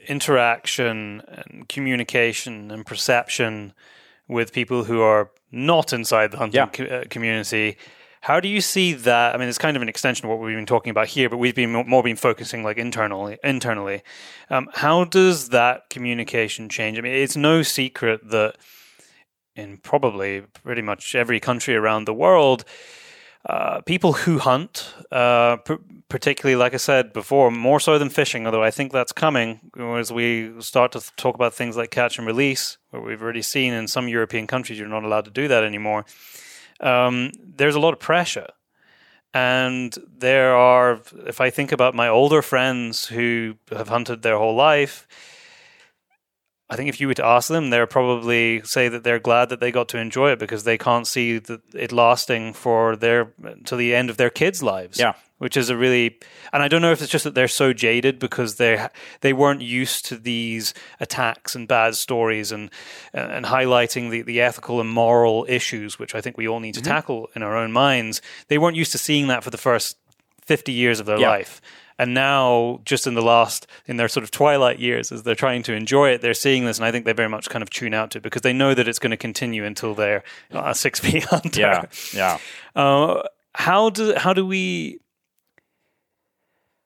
interaction and communication and perception with people who are not inside the hunting Yeah. co- uh, community. How do you see that? I mean, it's kind of an extension of what we've been talking about here, but we've been more been focusing like internally. Internally, um, how does that communication change? I mean, it's no secret that in probably pretty much every country around the world, uh, people who hunt, uh, p- particularly, like I said before, more so than fishing, although I think that's coming as we start to th- talk about things like catch and release, where we've already seen in some European countries you're not allowed to do that anymore. Um, there's a lot of pressure. And there are, if I think about my older friends who have hunted their whole life, I think if you were to ask them, they'll probably say that they're glad that they got to enjoy it because they can't see that it lasting for their to the end of their kids' lives. Yeah. Which is a really, and I don't know if it's just that they're so jaded because they they weren't used to these attacks and bad stories and uh, and highlighting the the ethical and moral issues, which I think we all need to mm-hmm. tackle in our own minds. They weren't used to seeing that for the first fifty years of their Yeah. life. And now, just in the last, in their sort of twilight years, as they're trying to enjoy it, they're seeing this, and I think they very much kind of tune out to it because they know that it's going to continue until they're a six feet hunter. Yeah, yeah. Uh, how do how do we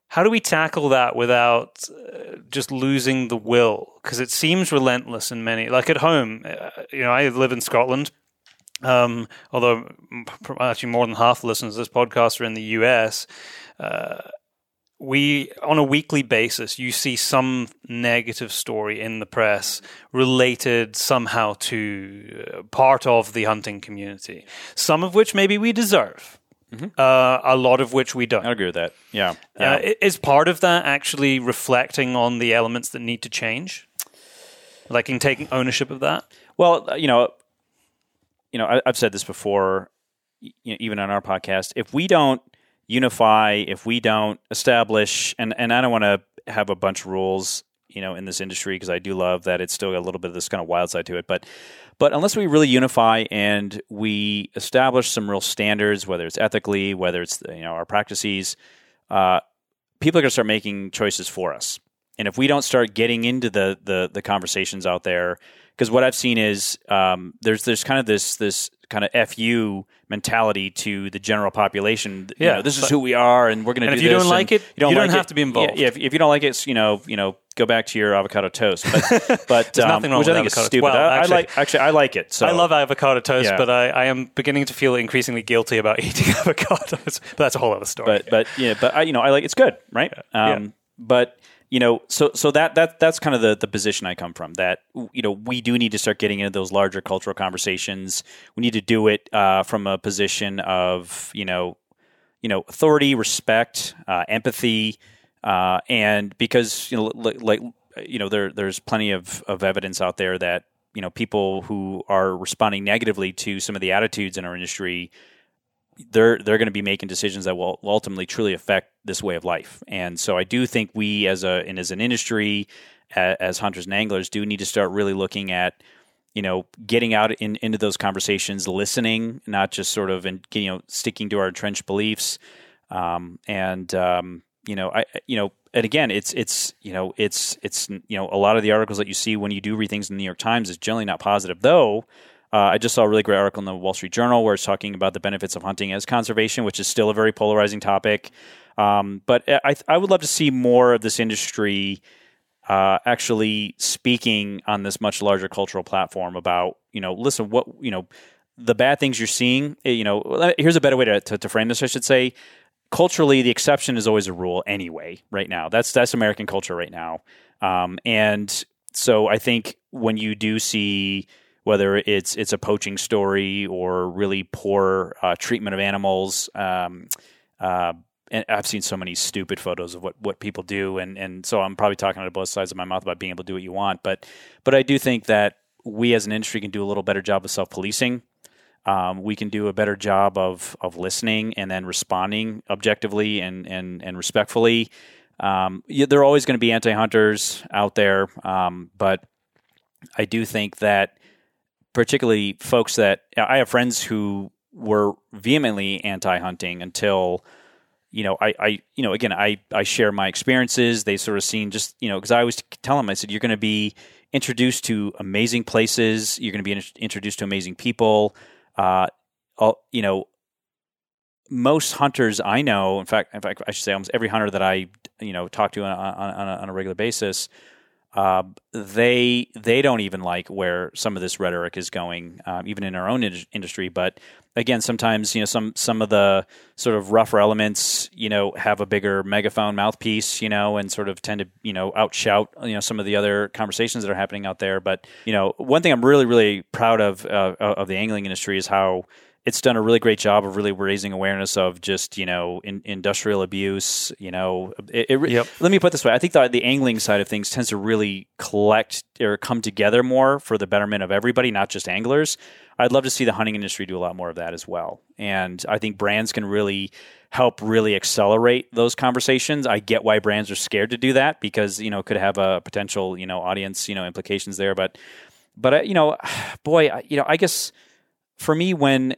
how do we tackle that without uh, just losing the will? Because it seems relentless in many. Like at home, uh, you know, I live in Scotland. Um, although actually more than half the listeners to this podcast are in the US, uh, we on a weekly basis you see some negative story in the press related somehow to uh, part of the hunting community. Some of which maybe we deserve. Uh, a lot of which we don't. I agree with that. Yeah, yeah. Uh, is part of that actually reflecting on the elements that need to change? Like in taking ownership of that? Well, uh, you know, you know, I, I've said this before, you know, even on our podcast. If we don't unify, if we don't establish, and and I don't want to have a bunch of rules, you know, in this industry because I do love that it's still got a little bit of this kind of wild side to it, but but unless we really unify and we establish some real standards, whether it's ethically, whether it's you know our practices, uh, people are going to start making choices for us. And if we don't start getting into the the, the conversations out there, because what I've seen is um, there's there's kind of this this kind of fu mentality to the general population. You Yeah, know, this is who we are, and we're going to. And do if you don't like it, you don't like have to be involved. Yeah, if, if you don't like it, you know, you know, go back to your avocado toast. But but There's um, nothing wrong which with I think is avocado- stupid. well, I, actually- I like actually I like it. So I love avocado toast, Yeah. but I, I am beginning to feel increasingly guilty about eating avocados. But that's a whole other story. but but yeah, but I, you know, I like it's good, right? Um, Yeah. But you know, so so that that that's kind of the the position I come from. That you know, we do need to start getting into those larger cultural conversations. We need to do it uh, from a position of you know, you know, authority, respect, uh, empathy, uh, and because you know, like, you know, there there's plenty of of evidence out there that you know people who are responding negatively to some of the attitudes in our industry they're they're going to be making decisions that will ultimately truly affect this way of life. And so I do think we as a and as an industry as hunters and anglers do need to start really looking at you know getting out in, into those conversations, listening, not just sort of and you know sticking to our entrenched beliefs. Um, and um, you know I you know and again it's it's you know it's it's you know a lot of the articles that you see when you do read things in the New York Times is generally not positive though uh, I just saw a really great article in the Wall Street Journal where it's talking about the benefits of hunting as conservation, which is still a very polarizing topic. Um, but I, I would love to see more of this industry uh, actually speaking on this much larger cultural platform about, you know, listen, what, you know, the bad things you're seeing, eh, you know, here's a better way to, to, to frame this, I should say. Culturally, the exception is always a rule anyway, right now. That's, that's American culture right now. Um, and so I think when you do see, whether it's it's a poaching story or really poor uh, treatment of animals. Um, uh, and I've seen so many stupid photos of what, what people do, and, and so I'm probably talking out of both sides of my mouth about being able to do what you want. But but I do think that we as an industry can do a little better job of self policing. Um, we can do a better job of of listening and then responding objectively and and and respectfully. Um, yeah, there are always going to be anti hunters out there, um, but I do think that particularly folks that I have friends who were vehemently anti-hunting until you know, I, I, you know, again, I, I share my experiences. They sort of seen just, you know, because I always tell them, I said, you're going to be introduced to amazing places. You're going to be in, introduced to amazing people. Uh, you know, most hunters I know, in fact, in fact, I should say almost every hunter that I, you know, talk to on, on, on a regular basis, uh, they they don't even like where some of this rhetoric is going, um, even in our own in- industry. But again, sometimes you know some some of the sort of rougher elements, you know, have a bigger megaphone mouthpiece, you know, and sort of tend to you know outshout you know some of the other conversations that are happening out there. But you know, one thing I'm really really proud of uh, of the angling industry is how it's done a really great job of really raising awareness of just you know in, industrial abuse. You know, it, it, yep. let me put this way: I think the, the angling side of things tends to really collect or come together more for the betterment of everybody, not just anglers. I'd love to see the hunting industry do a lot more of that as well, and I think brands can really help really accelerate those conversations. I get why brands are scared to do that because you know could have a potential you know audience you know implications there, but but uh, you know, boy, you know, I guess for me when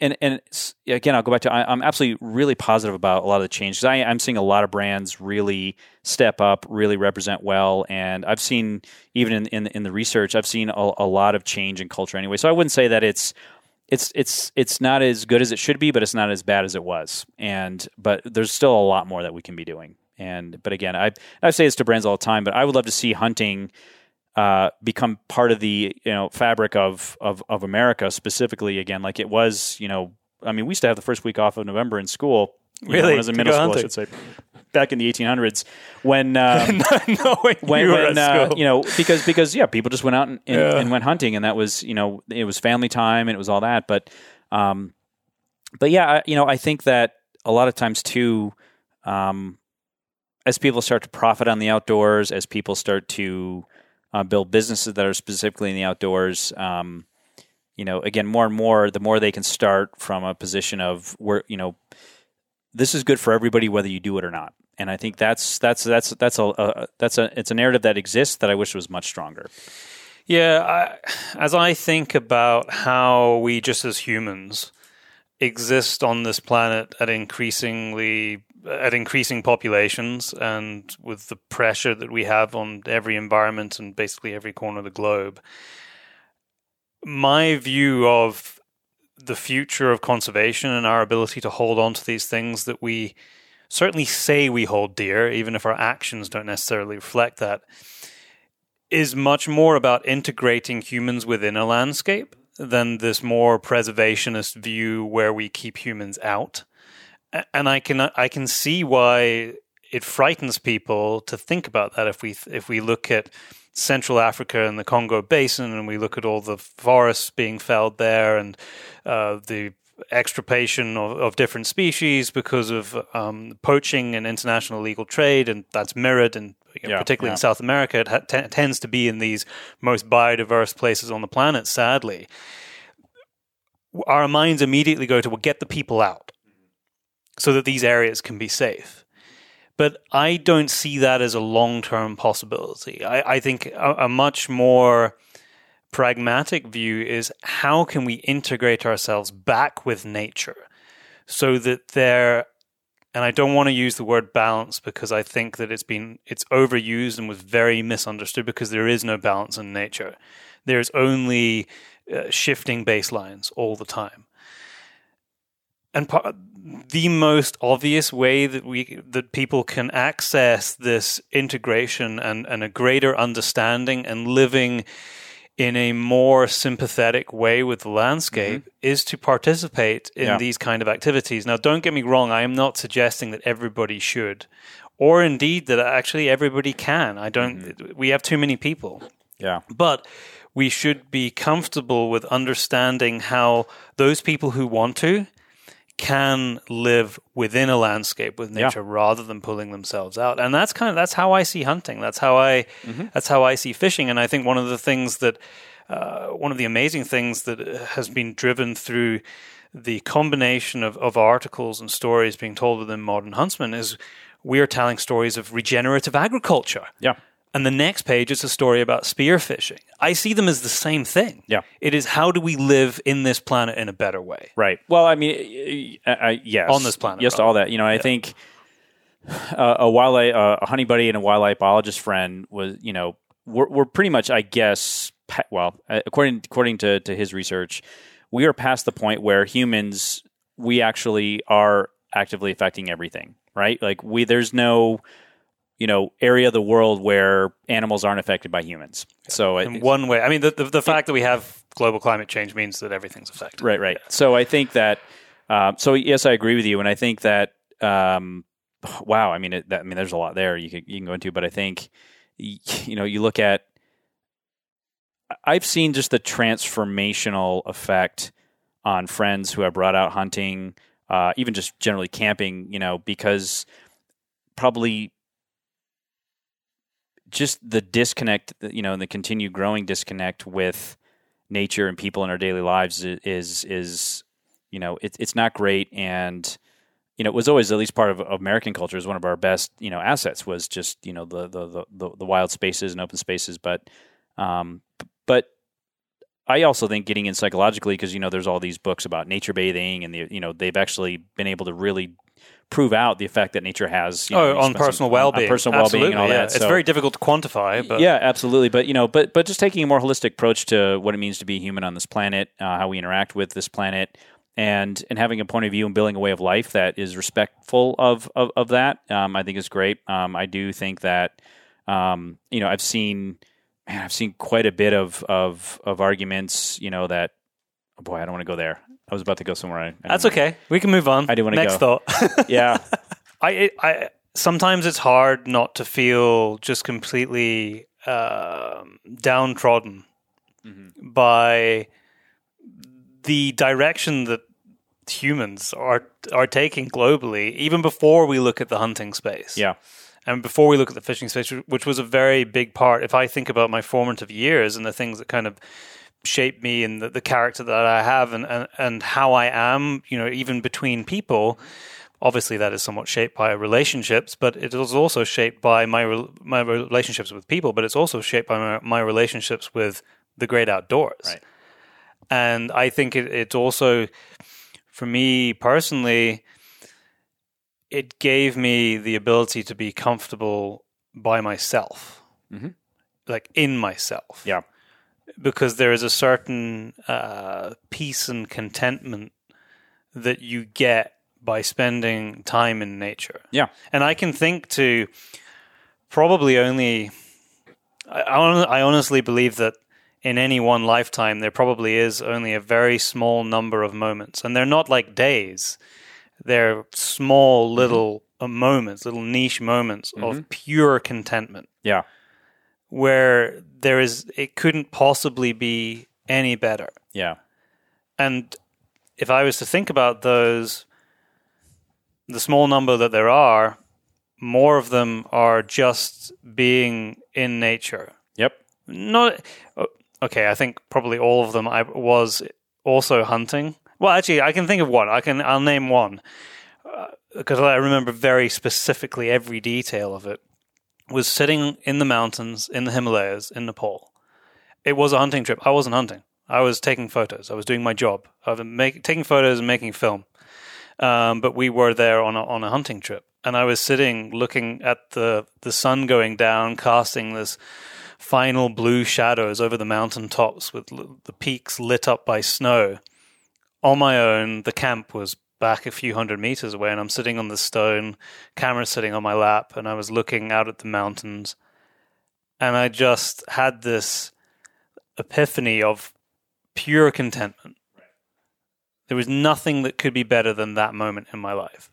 and, and, again, I'll go back to I, am absolutely really positive about a lot of the changes. I, I'm seeing a lot of brands really step up, really represent well, and I've seen even in in, in the research, I've seen a, a, lot of change in culture anyway. So I wouldn't say that it's it's it's it's not as good as it should be, but it's not as bad as it was. And but there's still a lot more that we can be doing. And but again, I I say this to brands all the time, but I would love to see hunting uh, become part of the you know fabric of, of of America specifically again, like it was. You know, I mean, we used to have the first week off of November in school. Really, know, when I was in middle school, hunting. I should say, back in the 1800s, when um, when, when, when uh, you know because because yeah, people just went out and, and, yeah. and, went hunting, and that was you know it was family time and it was all that. But um, but yeah, I, you know, I think that a lot of times too. Um, as people start to profit on the outdoors, as people start to uh, build businesses that are specifically in the outdoors. Um, you know, again, more and more, the more they can start from a position of where you know this is good for everybody, whether you do it or not. And I think that's that's that's that's a, a that's a it's a narrative that exists that I wish was much stronger. Yeah, I, as I think about how we just as humans exist on this planet at increasingly at increasing populations and with the pressure that we have on every environment and basically every corner of the globe, my view of the future of conservation and our ability to hold on to these things that we certainly say we hold dear, even if our actions don't necessarily reflect that, is much more about integrating humans within a landscape than this more preservationist view where we keep humans out and I can I can see why it frightens people to think about that if we if we look at Central Africa and the Congo Basin and we look at all the forests being felled there and uh, the extirpation of, of, different species because of um, poaching and international illegal trade, and that's mirrored and you know, yeah, particularly yeah. in South America, it ha- t- tends to be in these most biodiverse places on the planet. Sadly, our minds immediately go to well, get the people out so that these areas can be safe. But I don't see that as a long term possibility. I, I think a, a much more pragmatic view is how can we integrate ourselves back with nature so that there and I don't want to use the word balance because I think that it's been it's overused and was very misunderstood because there is no balance in nature. There's only uh, shifting baselines all the time. And part, the most obvious way that we that people can access this integration and, and a greater understanding and living in a more sympathetic way with the landscape mm-hmm. is to participate in yeah. these kind of activities. Now, don't get me wrong; I am not suggesting that everybody should, or indeed that actually everybody can. I don't. Mm-hmm. We have too many people. Yeah, but we should be comfortable with understanding how those people who want to can live within a landscape with nature yeah. rather than pulling themselves out. And that's kind of that's how i see hunting. That's how i mm-hmm. that's how i see fishing. And i think one of the things that uh, one of the amazing things that has been driven through the combination of, of articles and stories being told within modern huntsman is we are telling stories of regenerative agriculture. Yeah and the next page is a story about spearfishing. I see them as the same thing. Yeah. It is how do we live in this planet in a better way? Right. Well, I mean, I, I, yes, On this planet, Yes, to all that. You know, I think uh, a wildlife, uh, a honey buddy, and a wildlife biologist friend was, you know, we're, we're pretty much, I guess, pa- well, uh, according according to to his research, we are past the point where humans we actually are actively affecting everything. Right. Like we, there's no. You know, area of the world where animals aren't affected by humans. So, it, In one way. I mean, the, the, the fact that we have global climate change means that everything's affected. Right, right. So I think that. Uh, so yes, I agree with you, and I think that. Um, wow, I mean, it, that, I mean, there's a lot there you can you can go into, but I think you know you look at. I've seen just the transformational effect on friends who have brought out hunting, uh, even just generally camping. You know, because probably just the disconnect, you know, and the continued growing disconnect with nature and people in our daily lives is is you know it's it's not great. And you know it was always at least part of, of American culture is one of our best you know assets was just you know the the the, the, the wild spaces and open spaces. But um but I also think getting in psychologically because you know there's all these books about nature bathing and the you know they've actually been able to really prove out the effect that nature has you know, Oh, on on- personal well-being, personal well-being and all yeah. that It's very difficult to quantify, but yeah, absolutely. But you know, but but just taking a more holistic approach to what it means to be human on this planet, uh, how we interact with this planet, and and having a point of view and building a way of life that is respectful of of, of that, um, I think is great. Um, I do think that um, you know I've seen man, I've seen quite a bit of of of arguments. You know that oh boy, I don't want to go there. I was about to go somewhere. I, I that's okay. We can move on. I do wanna go. Next thought. Yeah, I, I sometimes it's hard not to feel just completely um downtrodden Mm-hmm. by the direction that humans are are taking globally, even before we look at the hunting space. yeah, and before we look at the fishing space, which was a very big part. If I think about my formative years and the things that kind of shaped me and the, the character that I have and, and, and how I am, you know, even between people, obviously that is somewhat shaped by relationships, but it is also shaped by my my relationships with people, but it's also shaped by my, my relationships with the great outdoors. Right. And I think it, it's also, for me personally, it gave me the ability to be comfortable by myself, Mhm. like in myself yeah, because there is a certain uh, peace and contentment that you get by spending time in nature. yeah, And I can think to probably only, I, I honestly believe that in any one lifetime, there probably is only a very small number of moments. And they're not like days, they're small little uh, moments, little niche moments of pure contentment. Yeah, where there is it couldn't possibly be any better. yeah, And if I was to think about those, the small number that there are, more of them are just being in nature. yep, Not uh, okay. I think probably all of them. I was also hunting. Well, actually, I can think of one. I can. I'll name one uh, because I remember very specifically every detail of it. Was sitting in the mountains in the Himalayas in Nepal. It was a hunting trip. I wasn't hunting. I was taking photos. I was doing my job. I was taking photos and making film. Um, but we were there on a, on a hunting trip, and I was sitting looking at the the sun going down, casting this final blue shadows over the mountain tops with l- the peaks lit up by snow. On my own, the camp was back a few hundred meters away, and I'm sitting on the stone, camera sitting on my lap, and I was looking out at the mountains, and I just had this epiphany of pure contentment. There was nothing that could be better than that moment in my life.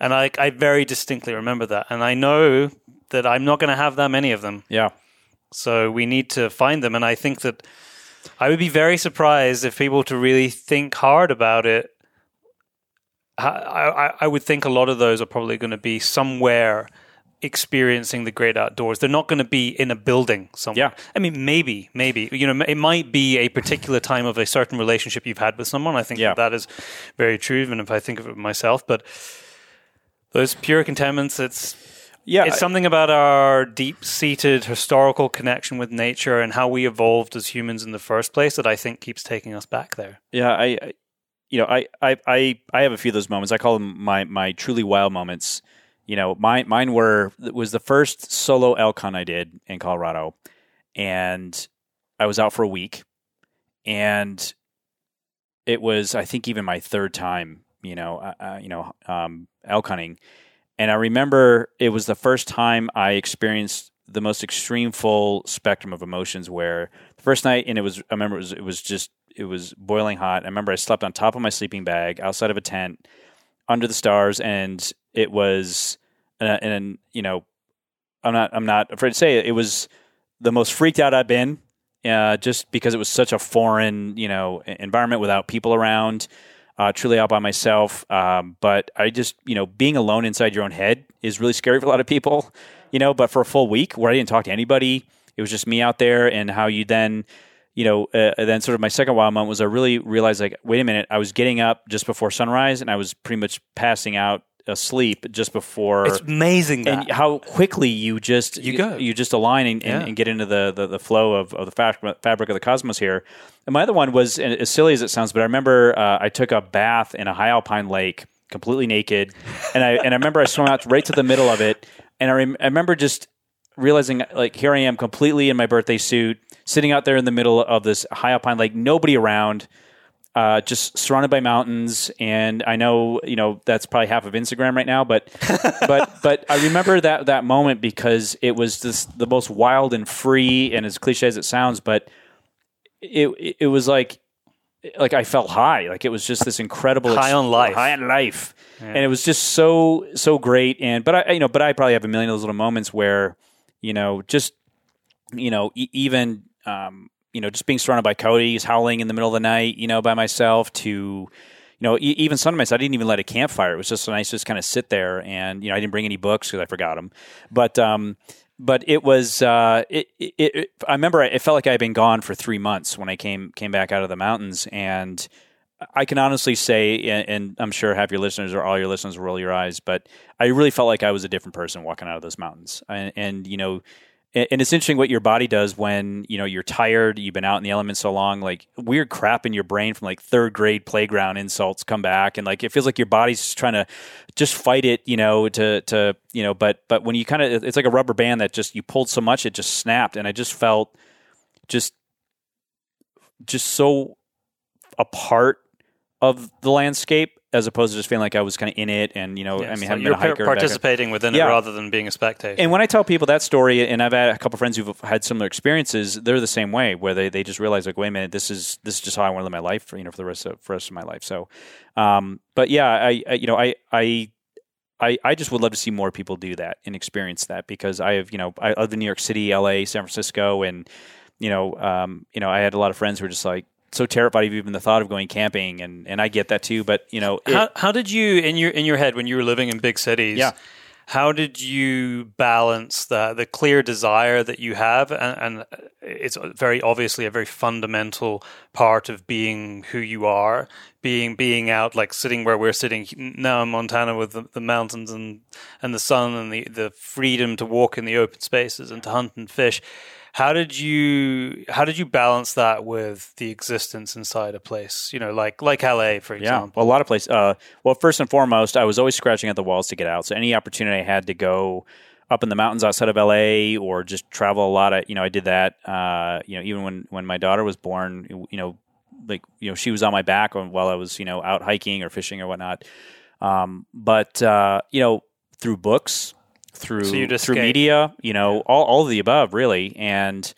And I, I very distinctly remember that. And I know that I'm not going to have that many of them. yeah. So we need to find them. And I think that I would be very surprised if people to really think hard about it. I, I, would think a lot of those are probably going to be somewhere experiencing the great outdoors. They're not going to be in a building somewhere. Yeah. I mean, maybe, maybe. You know, it might be a particular time of a certain relationship you've had with someone. I think Yeah. that, that is very true, even if I think of it myself. But those pure contentments, it's Yeah, it's something about our deep-seated historical connection with nature and how we evolved as humans in the first place that I think keeps taking us back there. Yeah, I, I you know, I, I, I, I have a few of those moments. I call them my my truly wild moments. You know, mine mine were was the first solo elk hunt I did in Colorado, and I was out for a week, and it was I think even my third time. You know, uh, uh you know, um, elk hunting and I remember it was the first time I experienced the most extreme full spectrum of emotions where the first night and it was I remember it was it was just it was boiling hot. I remember I slept on top of my sleeping bag outside of a tent under the stars and it was and, and you know I'm not I'm not afraid to say it, it was the most freaked out I've been uh, just because it was such a foreign you know environment without people around uh, truly out by myself. Um, but I just, you know, being alone inside your own head is really scary for a lot of people, you know. But for a full week where I didn't talk to anybody, it was just me out there, and how you then, you know, uh, then sort of my second wild moment was I really realized like, wait a minute, I was getting up just before sunrise, and I was pretty much passing out asleep just before. It's amazing that. and how quickly you just You go. you just align and, and, Yeah. and get into the, the, the flow of, of the fabric, fabric of the cosmos here. And my other one was and as silly as it sounds, but I remember uh, I took a bath in a high alpine lake, completely naked, and I and I remember I swam out right to the middle of it, and I, rem- I remember just realizing like here I am completely in my birthday suit, sitting out there in the middle of this high alpine lake, nobody around uh, just surrounded by mountains. And I know, you know, that's probably half of Instagram right now, but, but, but I remember that, that moment because it was just the most wild and free and as cliche as it sounds, but it, it, it was like, like I felt high, like it was just this incredible High on life. high on life, and it was just so so great. And but I, you know, but I probably have a million of those little moments where, you know, just you know, e- even um, you know, just being surrounded by coyotes howling in the middle of the night, you know, by myself to, you know, e- even sometimes I didn't even light a campfire. It was just nice just kind of sit there and, you know, I didn't bring any books because I forgot them. But, um, but it was, uh, it, it, it, I remember it felt like I had been gone for three months when I came, came back out of the mountains. And I can honestly say, and, I'm sure half your listeners or all your listeners will roll your eyes, but I really felt like I was a different person walking out of those mountains. And, and you know, and it's interesting what your body does when you know you're tired you've been out in the elements so long like weird crap in your brain from like third grade playground insults come back and like it feels like your body's just trying to just fight it you know to to you know but but when you kind of it's like a rubber band that just you pulled so much it just snapped and i just felt just just so a part of the landscape as opposed to just feeling like I was kind of in it and you know I mean having you're been a hiker par- back then. participating within Yeah. it rather than being a spectator. And when I tell people that story, and I've had a couple friends who've had similar experiences, they're the same way, where they, they just realize like, wait a minute, this is this is just how I want to live my life, for, you know, for the rest of for the rest of my life. So, um, but yeah, I, I you know I I. I, I just would love to see more people do that and experience that because I have you know I live in New York City, L.A., San Francisco, and you know um, you know I had a lot of friends who were just like so terrified of even the thought of going camping, and, and I get that too. But you know, it- how, how did you in your in your head when you were living in big cities? Yeah. How did you balance the the clear desire that you have, and, and it's very obviously a very fundamental part of being who you are, being being out like sitting where we're sitting now in Montana with the, the mountains and and the sun and the the freedom to walk in the open spaces and to hunt and fish. How did you how did you balance that with the existence inside a place? You know, like like LA, for Yeah, example. well, a lot of places. Uh, well, first and foremost, I was always scratching at the walls to get out. So any opportunity I had to go up in the mountains outside of LA or just travel a lot, I, you know, I did that. Uh, you know, even when when my daughter was born, you know, like you know, she was on my back while I was you know out hiking or fishing or whatnot. Um, but uh, you know, through books, through So through media, you know, all all of the above, really, and.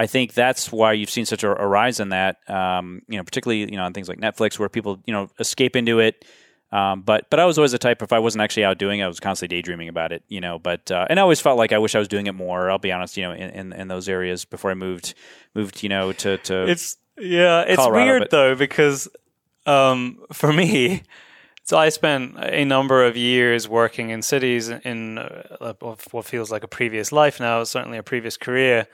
I think that's why you've seen such a, a rise in that, um, you know, particularly you know on things like Netflix, where people you know escape into it. Um, but but I was always the type if I wasn't actually out doing it, I was constantly daydreaming about it, you know. But uh, and I always felt like I wish I was doing it more. I'll be honest, you know, in, in, in those areas before I moved moved, you know, to to It's yeah, it's Colorado, weird but- though because um, for me, so I spent a number of years working in cities in uh, what feels like a previous life now, certainly a previous career,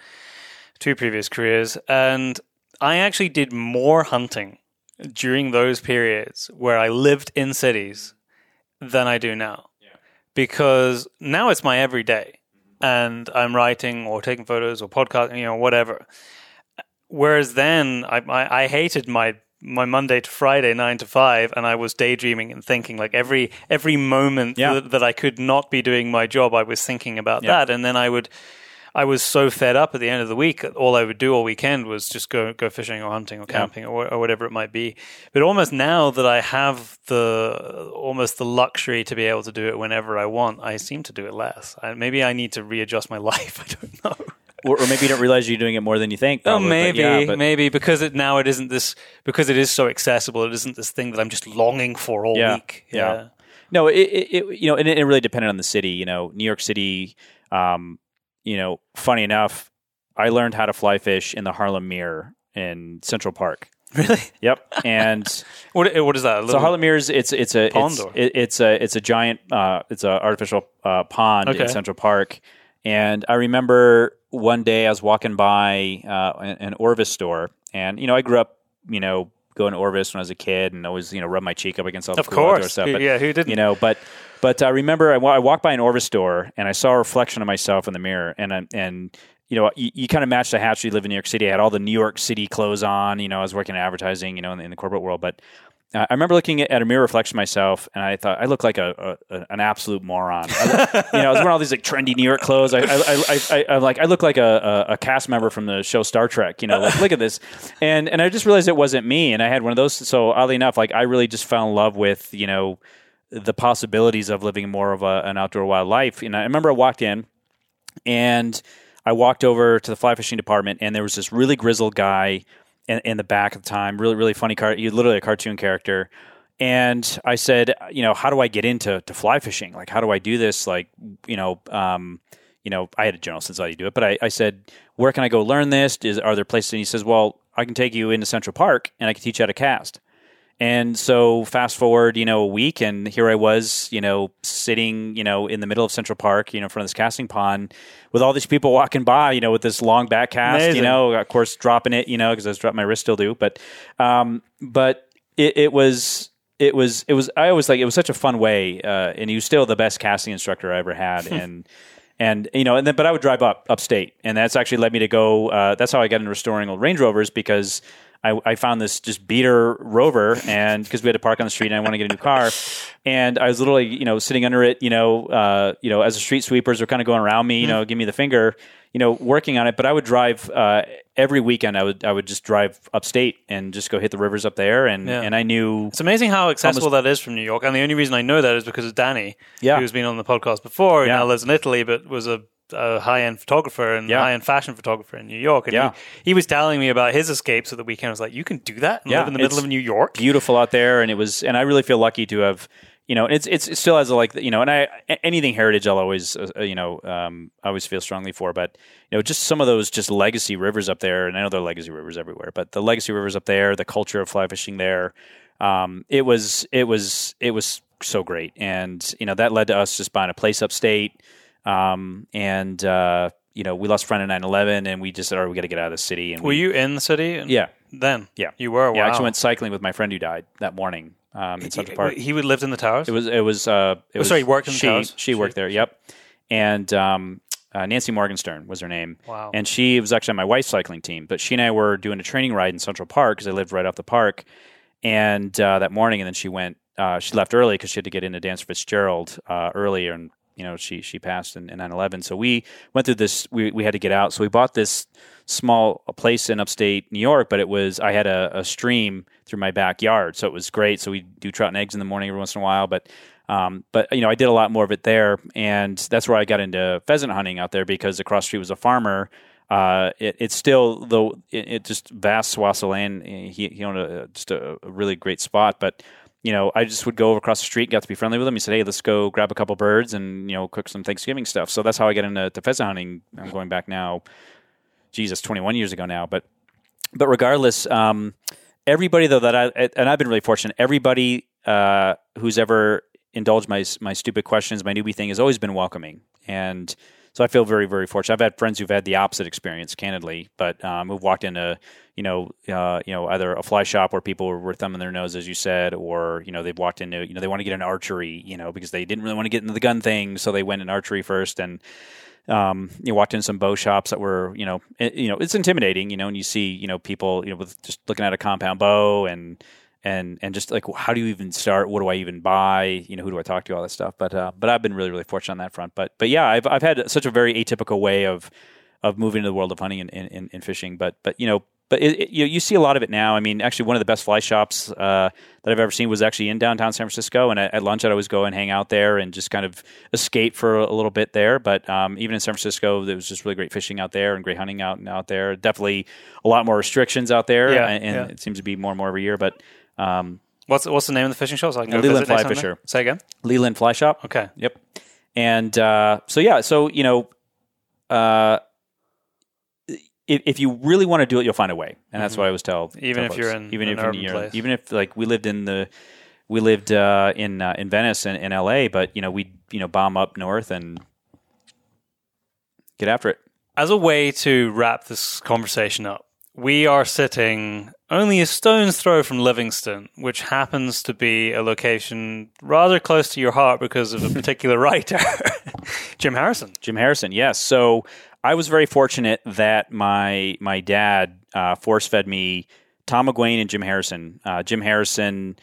two previous careers, and I actually did more hunting during those periods where I lived in cities than I do now. because now it's my everyday, and I'm writing or taking photos or podcasting, you know, whatever. Whereas then, I, I, I hated my my Monday to Friday nine to five, and I was daydreaming and thinking like every every moment Yeah. that, that I could not be doing my job, I was thinking about Yeah. that, and then I would. I was so fed up at the end of the week. All I would do all weekend was just go go fishing or hunting or camping or, or whatever it might be. But almost now that I have the almost the luxury to be able to do it whenever I want, I seem to do it less. I, maybe I need to readjust my life. I don't know. Or, or maybe you don't realize you're doing it more than you think. Oh, probably, but maybe, yeah, but- maybe because it now it isn't this because it is so accessible. It isn't this thing that I'm just longing for all Yeah, week. yeah. No, it, it, it you know, and it, it really depended on the city. You know, New York City. Um, you know, funny enough, I learned how to fly fish in the Harlem Meer in Central Park. Really? Yep, and What what is that? So Harlem Meers, it's it's a Pond it's, it, it's a it's a giant uh, it's a artificial uh, pond Okay. in Central Park, and I remember one day I was walking by uh, an, Orvis store, and you know I grew up you know going to Orvis when I was a kid, and always you know rub my cheek up against all the of cool course. stuff. But, yeah, who didn't? you know but but i remember I, I walked by an orvis store and i saw a reflection of myself in the mirror and I, and you know you, you kind of match the hatch you live in new york city i had all the new york city clothes on you know i was working in advertising you know in the, in the corporate world but uh, I remember looking at a mirror reflection myself, and I thought I look like a, a an absolute moron. I, you know, I was wearing all these like trendy New York clothes. I, I, I, I, like I look like a, a, a cast member from the show Star Trek. You know, like look at this, and and I just realized it wasn't me. And I had one of those. So oddly enough, like I really just fell in love with you know the possibilities of living more of a, an outdoor wild life. And I remember I walked in and I walked over to the fly fishing department and there was this really grizzled guy in, in the back at the time, really, really funny car. Was literally a cartoon character. And I said, you know, how do I get into to fly fishing? Like, how do I do this? Like, you know, um, you know, I had a general sense of how you do it, but I, I said, where can I go learn this? Is are there places? And he says, well, I can take you into Central Park and I can teach you how to cast. And so fast forward, you know, a week and here I was, you know, sitting, you know, in the middle of Central Park, you know, in front of this casting pond with all these people walking by, you know, with this long back cast, you know, of course dropping it, you know, because I was dropping my wrist still do, but um but it, it was it was it was I always like it was such a fun way uh and he was still the best casting instructor I ever had. And and you know and then but I would drive up upstate and that's actually led me to go uh that's how I got into restoring old Range Rovers because I, I found this just beater rover and because we had to park on the street and I want to get a new car and I was literally you know sitting under it you know uh, you know as the street sweepers were kind of going around me you know give me the finger you know working on it but I would drive uh, every weekend I would I would just drive upstate and just go hit the rivers up there and Yeah. and I knew It's amazing how accessible that is from New York. And the only reason I know that is because of Danny, Yeah. who's been on the podcast before, who Yeah. now lives in Italy, but was a, a high end photographer and Yeah. high end fashion photographer in New York. And Yeah. he, he was telling me about his escapes at the weekend. I was like, you can do that and Yeah, live in the middle of New York? beautiful out there, and it was, and I really feel lucky to have, you know, it's it's it still has a like, you know, and I anything heritage I'll always, uh, you know, um, I always feel strongly for, but you know, just some of those just legacy rivers up there, and I know there are legacy rivers everywhere, but the legacy rivers up there, the culture of fly fishing there, um, it was it was it was so great, and you know that led to us just buying a place upstate, um, and uh, you know we lost a friend in 9-11 and we just said, all right, we got to get out of the city, and Were we, you in the city? Yeah. Then? Yeah. You were? Wow. Yeah, I actually went cycling with my friend who died that morning um, in Central Park. He, he lived in the towers? It was it was uh it was Oh, sorry, he worked in the she towers? she worked there. Yep, and um, uh, Nancy Morgenstern was her name. Wow. and she was actually on my wife's cycling team. But she and I were doing a training ride in Central Park because I lived right off the park. And uh, that morning, and then she went. Uh, she left early because she had to get into Cantor Fitzgerald uh, earlier, and you know she she passed in, in 9/11. So we went through this. We we had to get out. So we bought this small place in upstate New York, but it was I had a, a stream through my backyard, so it was great. So we do trout and eggs in the morning every once in a while, but um, but you know I did a lot more of it there, and that's where I got into pheasant hunting out there because across the street was a farmer. Uh, it, it's still though it, it just vast swaths of land. He he owned a, just a, a really great spot, but you know, I just would go across the street, got to be friendly with him. He said, "Hey, let's go grab a couple birds and you know cook some Thanksgiving stuff." So that's how I got into to pheasant hunting. I'm going back now, Jesus, 21 years ago now. But but regardless, um, everybody though that I and I've been really fortunate. Everybody uh, who's ever indulged my my stupid questions, my newbie thing has always been welcoming. And so I feel very very fortunate. I've had friends who've had the opposite experience, candidly, but um, who've walked into you know uh, you know either a fly shop where people were thumbing their nose, as you said, or you know they've walked into you know they want to get an archery, you know because they didn't really want to get into the gun thing, so they went in archery first and um, you walked in some bow shops that were, you know, it, you know, it's intimidating, you know, and you see, you know, people, you know, with just looking at a compound bow and and and just like how do you even start? What do I even buy? You know, who do I talk to? All that stuff. But uh, but I've been really really fortunate on that front. But but yeah, I've I've had such a very atypical way of of moving into the world of hunting and, and, and fishing. But but you know but it, it, you, you see a lot of it now. I mean, actually, one of the best fly shops uh, that I've ever seen was actually in downtown San Francisco. And at, at, lunch, I'd always go and hang out there and just kind of escape for a, little bit there. But um, even in San Francisco, there was just really great fishing out there and great hunting out and out there. Definitely a lot more restrictions out there, yeah, and, and yeah. it seems to be more and more every year. But um, what's what's the name of the fishing shop? So I can Leland Fly Fisher. Say again. Leland Fly Shop. Okay. Yep. And uh, so yeah, so you know, uh, if, if you really want to do it, you'll find a way, and that's what I always tell. Mm-hmm. Even tell if you're in even if urban you're place. even if like we lived in the we lived uh, in uh, in Venice and in L.A., but you know we you know bomb up north and get after it. As a way to wrap this conversation up, we are sitting only a stone's throw from Livingston, which happens to be a location rather close to your heart because of a particular writer, Jim Harrison. Jim Harrison, yes. So I was very fortunate that my my dad uh, force fed me Tom McGuane and Jim Harrison. Uh, Jim Harrison,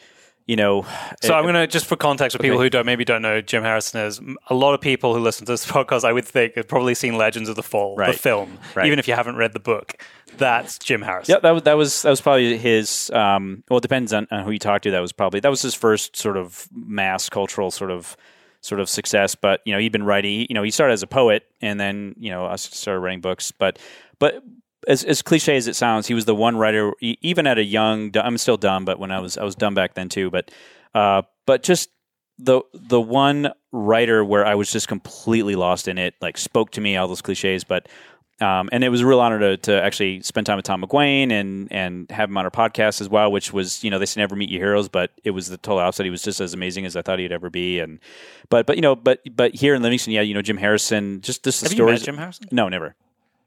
you know. So uh, I'm going to just for context for people who don't maybe don't know Jim Harrison is. a lot of people who listen to this podcast, I would think, have probably seen Legends of the Fall, the film, Right. even if you haven't read the book. That's Jim Harrison. Yeah, that was that was that was probably his. Um, well, it depends on, on who you talk to. That was probably that was his first sort of mass cultural sort of sort of success. But you know, he'd been writing. You know, he started as a poet, and then you know, I started writing books. But but as as cliche as it sounds, he was the one writer. Even at a young, I'm still dumb, but when I was I was dumb back then too. But uh, but just the the one writer where I was just completely lost in it, like spoke to me all those cliches, but um, and it was a real honor to, to actually spend time with Tom McGuane and and have him on our podcast as well, which was you know they say never meet your heroes, but it was the total opposite. He was just as amazing as I thought he'd ever be, and but but you know but but here in Livingston, yeah, you know Jim Harrison, just just the Have you stories. Jim Harrison? No, never.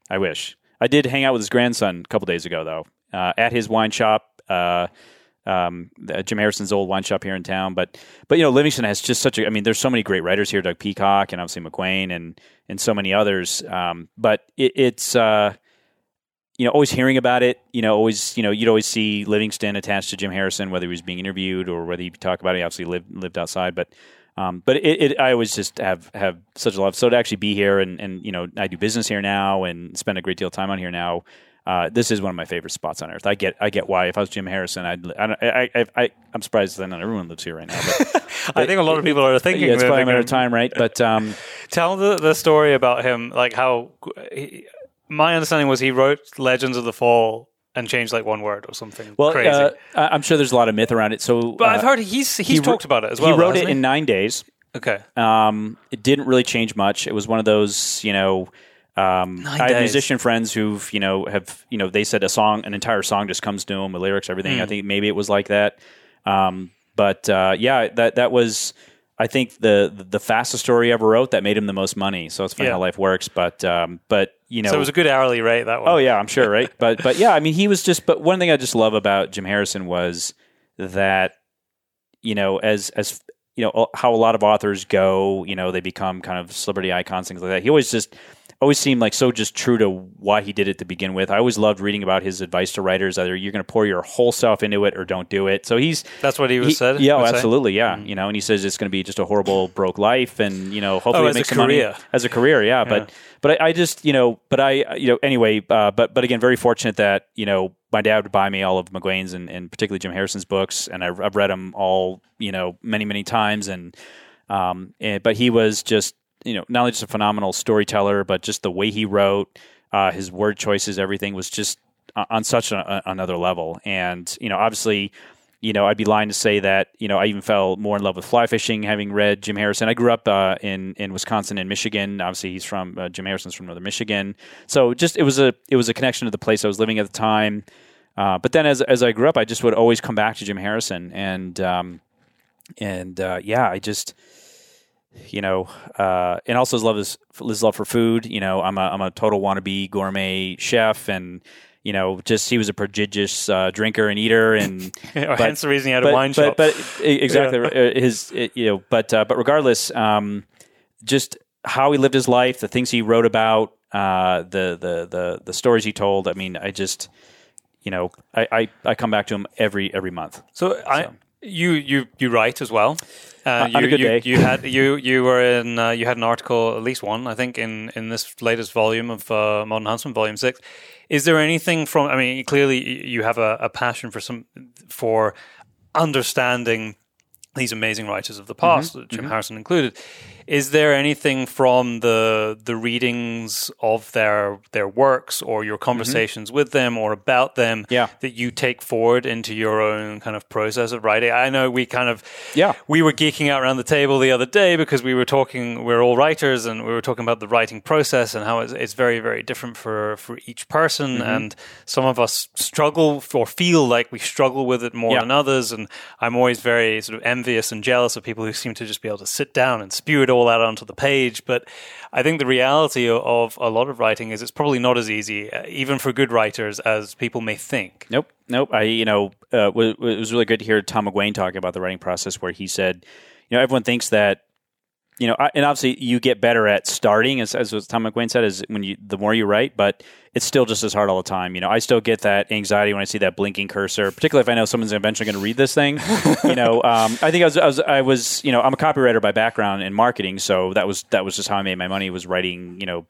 I wish I did hang out with his grandson a couple days ago though uh, at his wine shop. Uh, um, uh, Jim Harrison's old wine shop here in town. But but you know, Livingston has just such a. I mean, there's so many great writers here, Doug Peacock and obviously McGuane and and so many others. Um, but it, it's uh, you know always hearing about it. You know, always you know you'd always see Livingston attached to Jim Harrison, whether he was being interviewed or whether he talk about it. He obviously lived lived outside, but. Um, but it, it, I always just have, have such a love. So to actually be here and, and, you know, I do business here now and spend a great deal of time on here now. Uh, this is one of my favorite spots on earth. I get, I get why. If I was Jim Harrison, I'd, I, don't- I, I, I, I'm surprised that not everyone lives here right now. But, I think a lot of people are thinking. yeah, it's probably a matter of time, right? But um, Tell the the story about him, like how. He, my understanding was he wrote Legends of the Fall and changed like one word or something well, crazy. uh, I- I'm sure there's a lot of myth around it. So, but I've uh, heard he's he's he talked about it as well. he wrote hasn't it in nine days. Okay. Um, it didn't really change much. It was one of those, you know. Um, Nine I have days. musician friends who've, you know, have, you know, they said a song, an entire song just comes to them with lyrics, everything. Hmm. I think maybe it was like that. Um, but uh, yeah, that that was, I think the the fastest story he ever wrote that made him the most money. So it's funny Yeah. how life works. But um, but you know, So it was a good hourly rate that one. Oh yeah, I'm sure, right? but but yeah, I mean, he was just. But one thing I just love about Jim Harrison was that you know, as as you know, how a lot of authors go, you know, they become kind of celebrity icons, things like that. He always just always seemed like so just true to why he did it to begin with. I always loved reading about his advice to writers: either you're going to pour your whole self into it or don't do it. So he's That's what he was he- said. Yeah, oh, say? Absolutely. Yeah, you know, and he says it's going to be just a horrible broke life, and you know, hopefully Oh, it makes some money career. as a career. Yeah, but but I, I just you know, but I you know anyway, uh, but but again, very fortunate that you know my dad would buy me all of McGuane's and, and particularly Jim Harrison's books, and I've, I've read them all you know many many times, and um, and, but he was just you know not only just a phenomenal storyteller, but just the way he wrote, uh, his word choices, everything was just on- such a- another level, and you know obviously you know, I'd be lying to say that, you know, I even fell more in love with fly fishing having read Jim Harrison. I grew up uh, in in Wisconsin and Michigan. Obviously, he's from uh, Jim Harrison's from Northern Michigan. So just it was a it was a connection to the place I was living at the time. Uh, but then as as I grew up, I just would always come back to Jim Harrison and um, and uh, yeah, I just you know, uh, and also his love is his love for food. You know, I'm a I'm a total wannabe gourmet chef, and you know, just he was a prodigious uh, drinker and eater, and but, hence the reason he had a wine but, shop. But exactly, yeah. his you know, but uh, but regardless, um, just how he lived his life, the things he wrote about, uh, the the the the stories he told. I mean, I just you know, I, I, I come back to him every every month. So, so. I you you you write as well. Uh, you, a good you, day. you had you you were in uh, you had an article at least one I think in in this latest volume of uh, Modern Huntsman Volume Six. Is there anything from? I mean, clearly you have a, a passion for some for understanding these amazing writers of the past, mm-hmm. Jim mm-hmm. Harrison included. Is there anything from the the readings of their their works or your mm-hmm. conversations mm-hmm. with them or about them yeah. that you take forward into your own kind of process of writing? I know we kind of yeah we were geeking out around the table the other day because we were talking we're all writers and we were talking about the writing process and how it's, it's very very different for for each person mm-hmm. and some of us struggle or feel like we struggle with it more yeah. than others and I'm always very sort of envious and jealous of people who seem to just be able to sit down and spew it all out onto the page. But I think the reality of a lot of writing is it's probably not as easy, uh, even for good writers, as people may think. Nope, nope. I, you know, uh, it was really good to hear Tom McGuane talking about the writing process, where he said, you know, everyone thinks that you know, and obviously you get better at starting, as, as Tom McGuane said, is when you the more you write, but it's still just as hard all the time. You know, I still get that anxiety when I see that blinking cursor, particularly if I know someone's eventually going to read this thing. you know, um, I think I was, I was, I was, you know, I'm a copywriter by background in marketing, so that was that was just how I made my money was writing, you know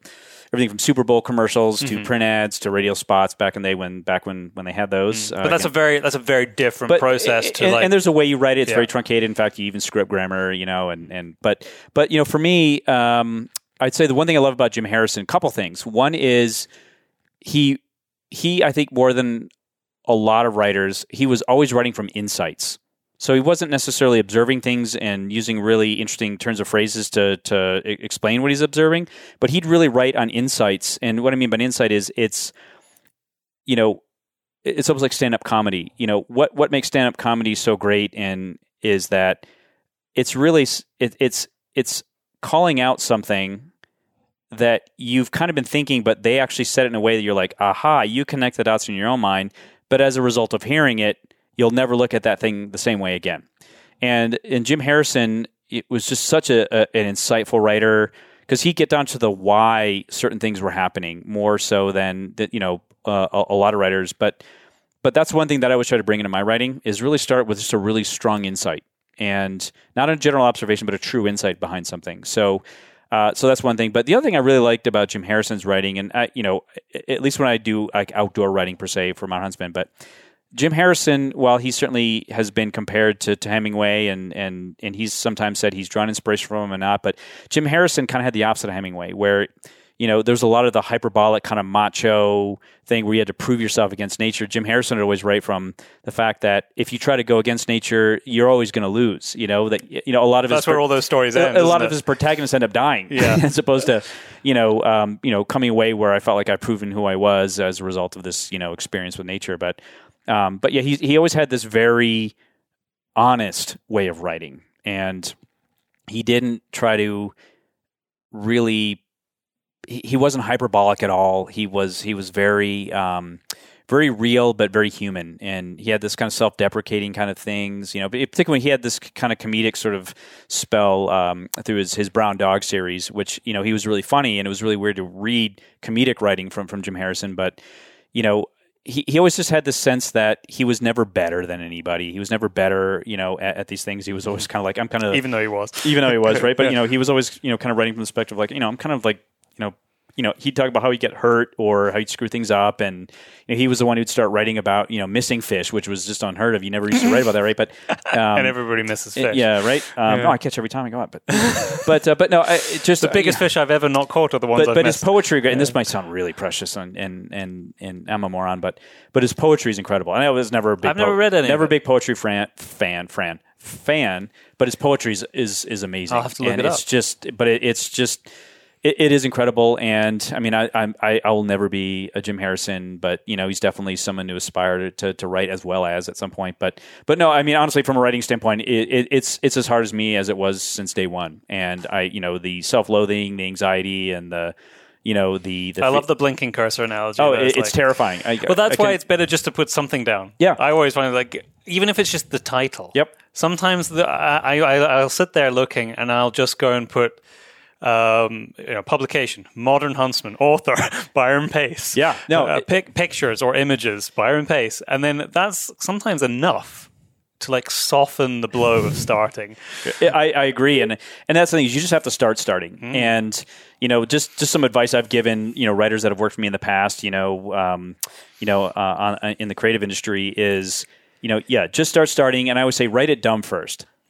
everything from Super Bowl commercials to mm-hmm. print ads to radio spots back in the day when back when when they had those. Mm. But uh, that's again. a very that's a very different but, process to and, like, and there's a way you write it. It's yeah. very truncated. In fact, you even script grammar, you know, and and but but you know, for me, um, I'd say the one thing I love about Jim Harrison, a couple things. One is he he I think more than a lot of writers, he was always writing from insights. So he wasn't necessarily observing things and using really interesting turns of phrases to to explain what he's observing, but he'd really write on insights. And what I mean by insight is it's you know it's almost like stand up comedy. You know what what makes stand up comedy so great and is that it's really it, it's it's calling out something that you've kind of been thinking, but they actually said it in a way that you're like, aha, you connect the dots in your own mind. But as a result of hearing it, you'll never look at that thing the same way again. And in Jim Harrison, it was just such a, a an insightful writer because he'd get down to the why certain things were happening more so than that you know uh, a, a, lot of writers. But but that's one thing that I always try to bring into my writing is really start with just a really strong insight and not a general observation, but a true insight behind something. So. Uh, so that's one thing. But the other thing I really liked about Jim Harrison's writing, and I, you know, at least when I do like outdoor writing per se for Modern Huntsman, but Jim Harrison, while he certainly has been compared to, to Hemingway and, and, and he's sometimes said he's drawn inspiration from him or not, but Jim Harrison kind of had the opposite of Hemingway, where you know, there's a lot of the hyperbolic kind of macho thing where you had to prove yourself against nature. Jim Harrison would always write from the fact that if you try to go against nature, you're always going to lose. You know that you know a lot of that's his, where all those stories end. A, lot it? of his protagonists end up dying, yeah. as opposed to you know um, you know coming away where I felt like I've proven who I was as a result of this you know experience with nature. But um, but yeah, he he always had this very honest way of writing, and he didn't try to really. He, he wasn't hyperbolic at all. He was he was very um, very real but very human and he had this kind of self-deprecating kind of things you know particularly he had this kind of comedic sort of spell um, through his, his brown dog series which you know he was really funny and it was really weird to read comedic writing from from jim harrison but you know he, he always just had the sense that he was never better than anybody. He was never better, you know, at, at these things. He was always mm-hmm. kind of like, I'm kind of even though he was, even though he was right. But yeah. you know, he was always, you know, kind of writing from the perspective like, you know, I'm kind of like, you know, you know, he'd talk about how he'd get hurt or how he'd screw things up, and you know, he was the one who'd start writing about you know missing fish, which was just unheard of. You never used to write about that, right? But um, and everybody misses fish. Yeah, right. Um, yeah. No, I catch every time I go out, but but uh, but no, I, just the biggest uh, fish I've ever not caught are the ones. But, but his poetry, and this might sound really precious, and and and, and I'm a moron, but but his poetry is incredible. I was never a big. I've po- never read any. Never a big poetry fan, fan, Fran fan, but his poetry is is, is amazing. I'll have to look and it it's just, but it, it's just it, it is incredible, and I mean, I, I I will never be a Jim Harrison, but you know, he's definitely someone to aspire to, to, to write as well as at some point. But but no, I mean, honestly, from a writing standpoint, it, it, it's it's as hard as me as it was since day one, and I you know the self loathing, the anxiety, and the you know the, the I love the blinking cursor analogy. oh, it, it's like- terrifying. I, Well, that's I why can- it's better just to put something down. Yeah. I always find like even if it's just the title. Yep. Sometimes the, I, I I'll sit there looking and I'll just go and put um, you know, publication, Modern Huntsman, author Byron Pace. Yeah. No, uh, it- pic- pictures or images, Byron Pace, and then that's sometimes enough to like soften the blow of starting. I, I agree, and and that's the thing. is You just have to start starting, Mm. and you know, just just some advice I've given you know writers that have worked for me in the past. You know, um, you know, uh, on, in the creative industry is you know, yeah, just start starting, and I would say write it dumb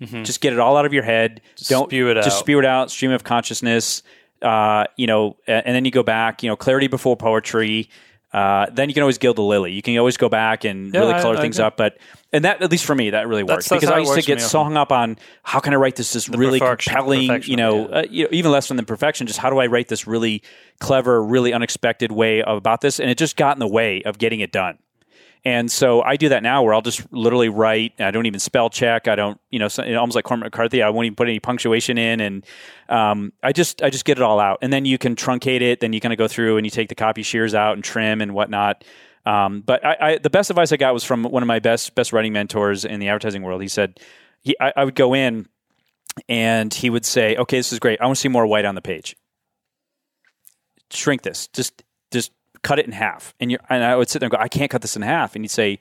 1st Just get it all out of your head. Don't Mm-hmm. spew it Just out. spew it out. Stream of consciousness. Uh, you know, and then you go back. You know, clarity before poetry. Uh, then you can always gild the lily. You can always go back and Yeah, really color I things agree. up. But and that at least for me that really works because I used to get so hung up on how can I write this this really compelling, you know, yeah. uh, you know, even less than the perfection. Just how do I write this really clever, really unexpected way of, about this? And it just got in the way of getting it done. And so I do that now, where I'll just literally write. I don't even spell check. I don't, you know, almost like Cormac McCarthy. I won't even put any punctuation in, and um, I just, I just get it all out. And then you can truncate it. Then you kind of go through and you take the copy shears out and trim and whatnot. Um, but I, I, the best advice I got was from one of my best, best writing mentors in the advertising world. He said, he, I, I would go in and he would say, "Okay, this is great. I want to see more white on the page. Shrink this. Just just cut it in half." And you and I would sit there and go, "I can't cut this in half." And you'd say,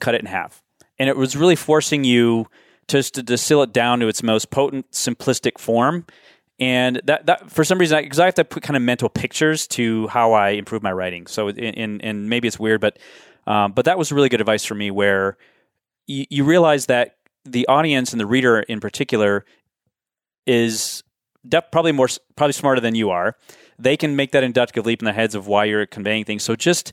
"Cut it in half." And it was really forcing you just to distill it down to its most potent, simplistic form. And that, that for some reason, because I have to put kind of mental pictures to how I improve my writing. So, in and maybe it's weird, but um, but that was really good advice for me. Where you, you realize that the audience and the reader in particular is def- probably more probably smarter than you are. They can make that inductive leap in the heads of why you're conveying things. So just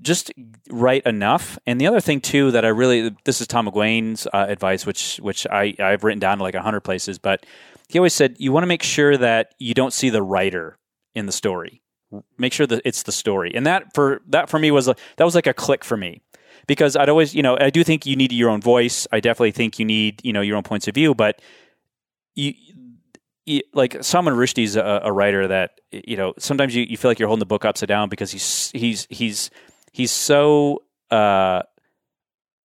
just write enough. And the other thing too that I really this is Tom McGuane's uh, advice, which which I I've written down to like hundred places, but he always said you want to make sure that you don't see the writer in the story. Make sure that it's the story, and that for that for me was a, that was like a click for me because I'd always you know I do think you need your own voice. I definitely think you need you know your own points of view, but you like Salman Rushdie's a, a writer that you know sometimes you, you feel like you're holding the book upside down because he's he's he's he's so uh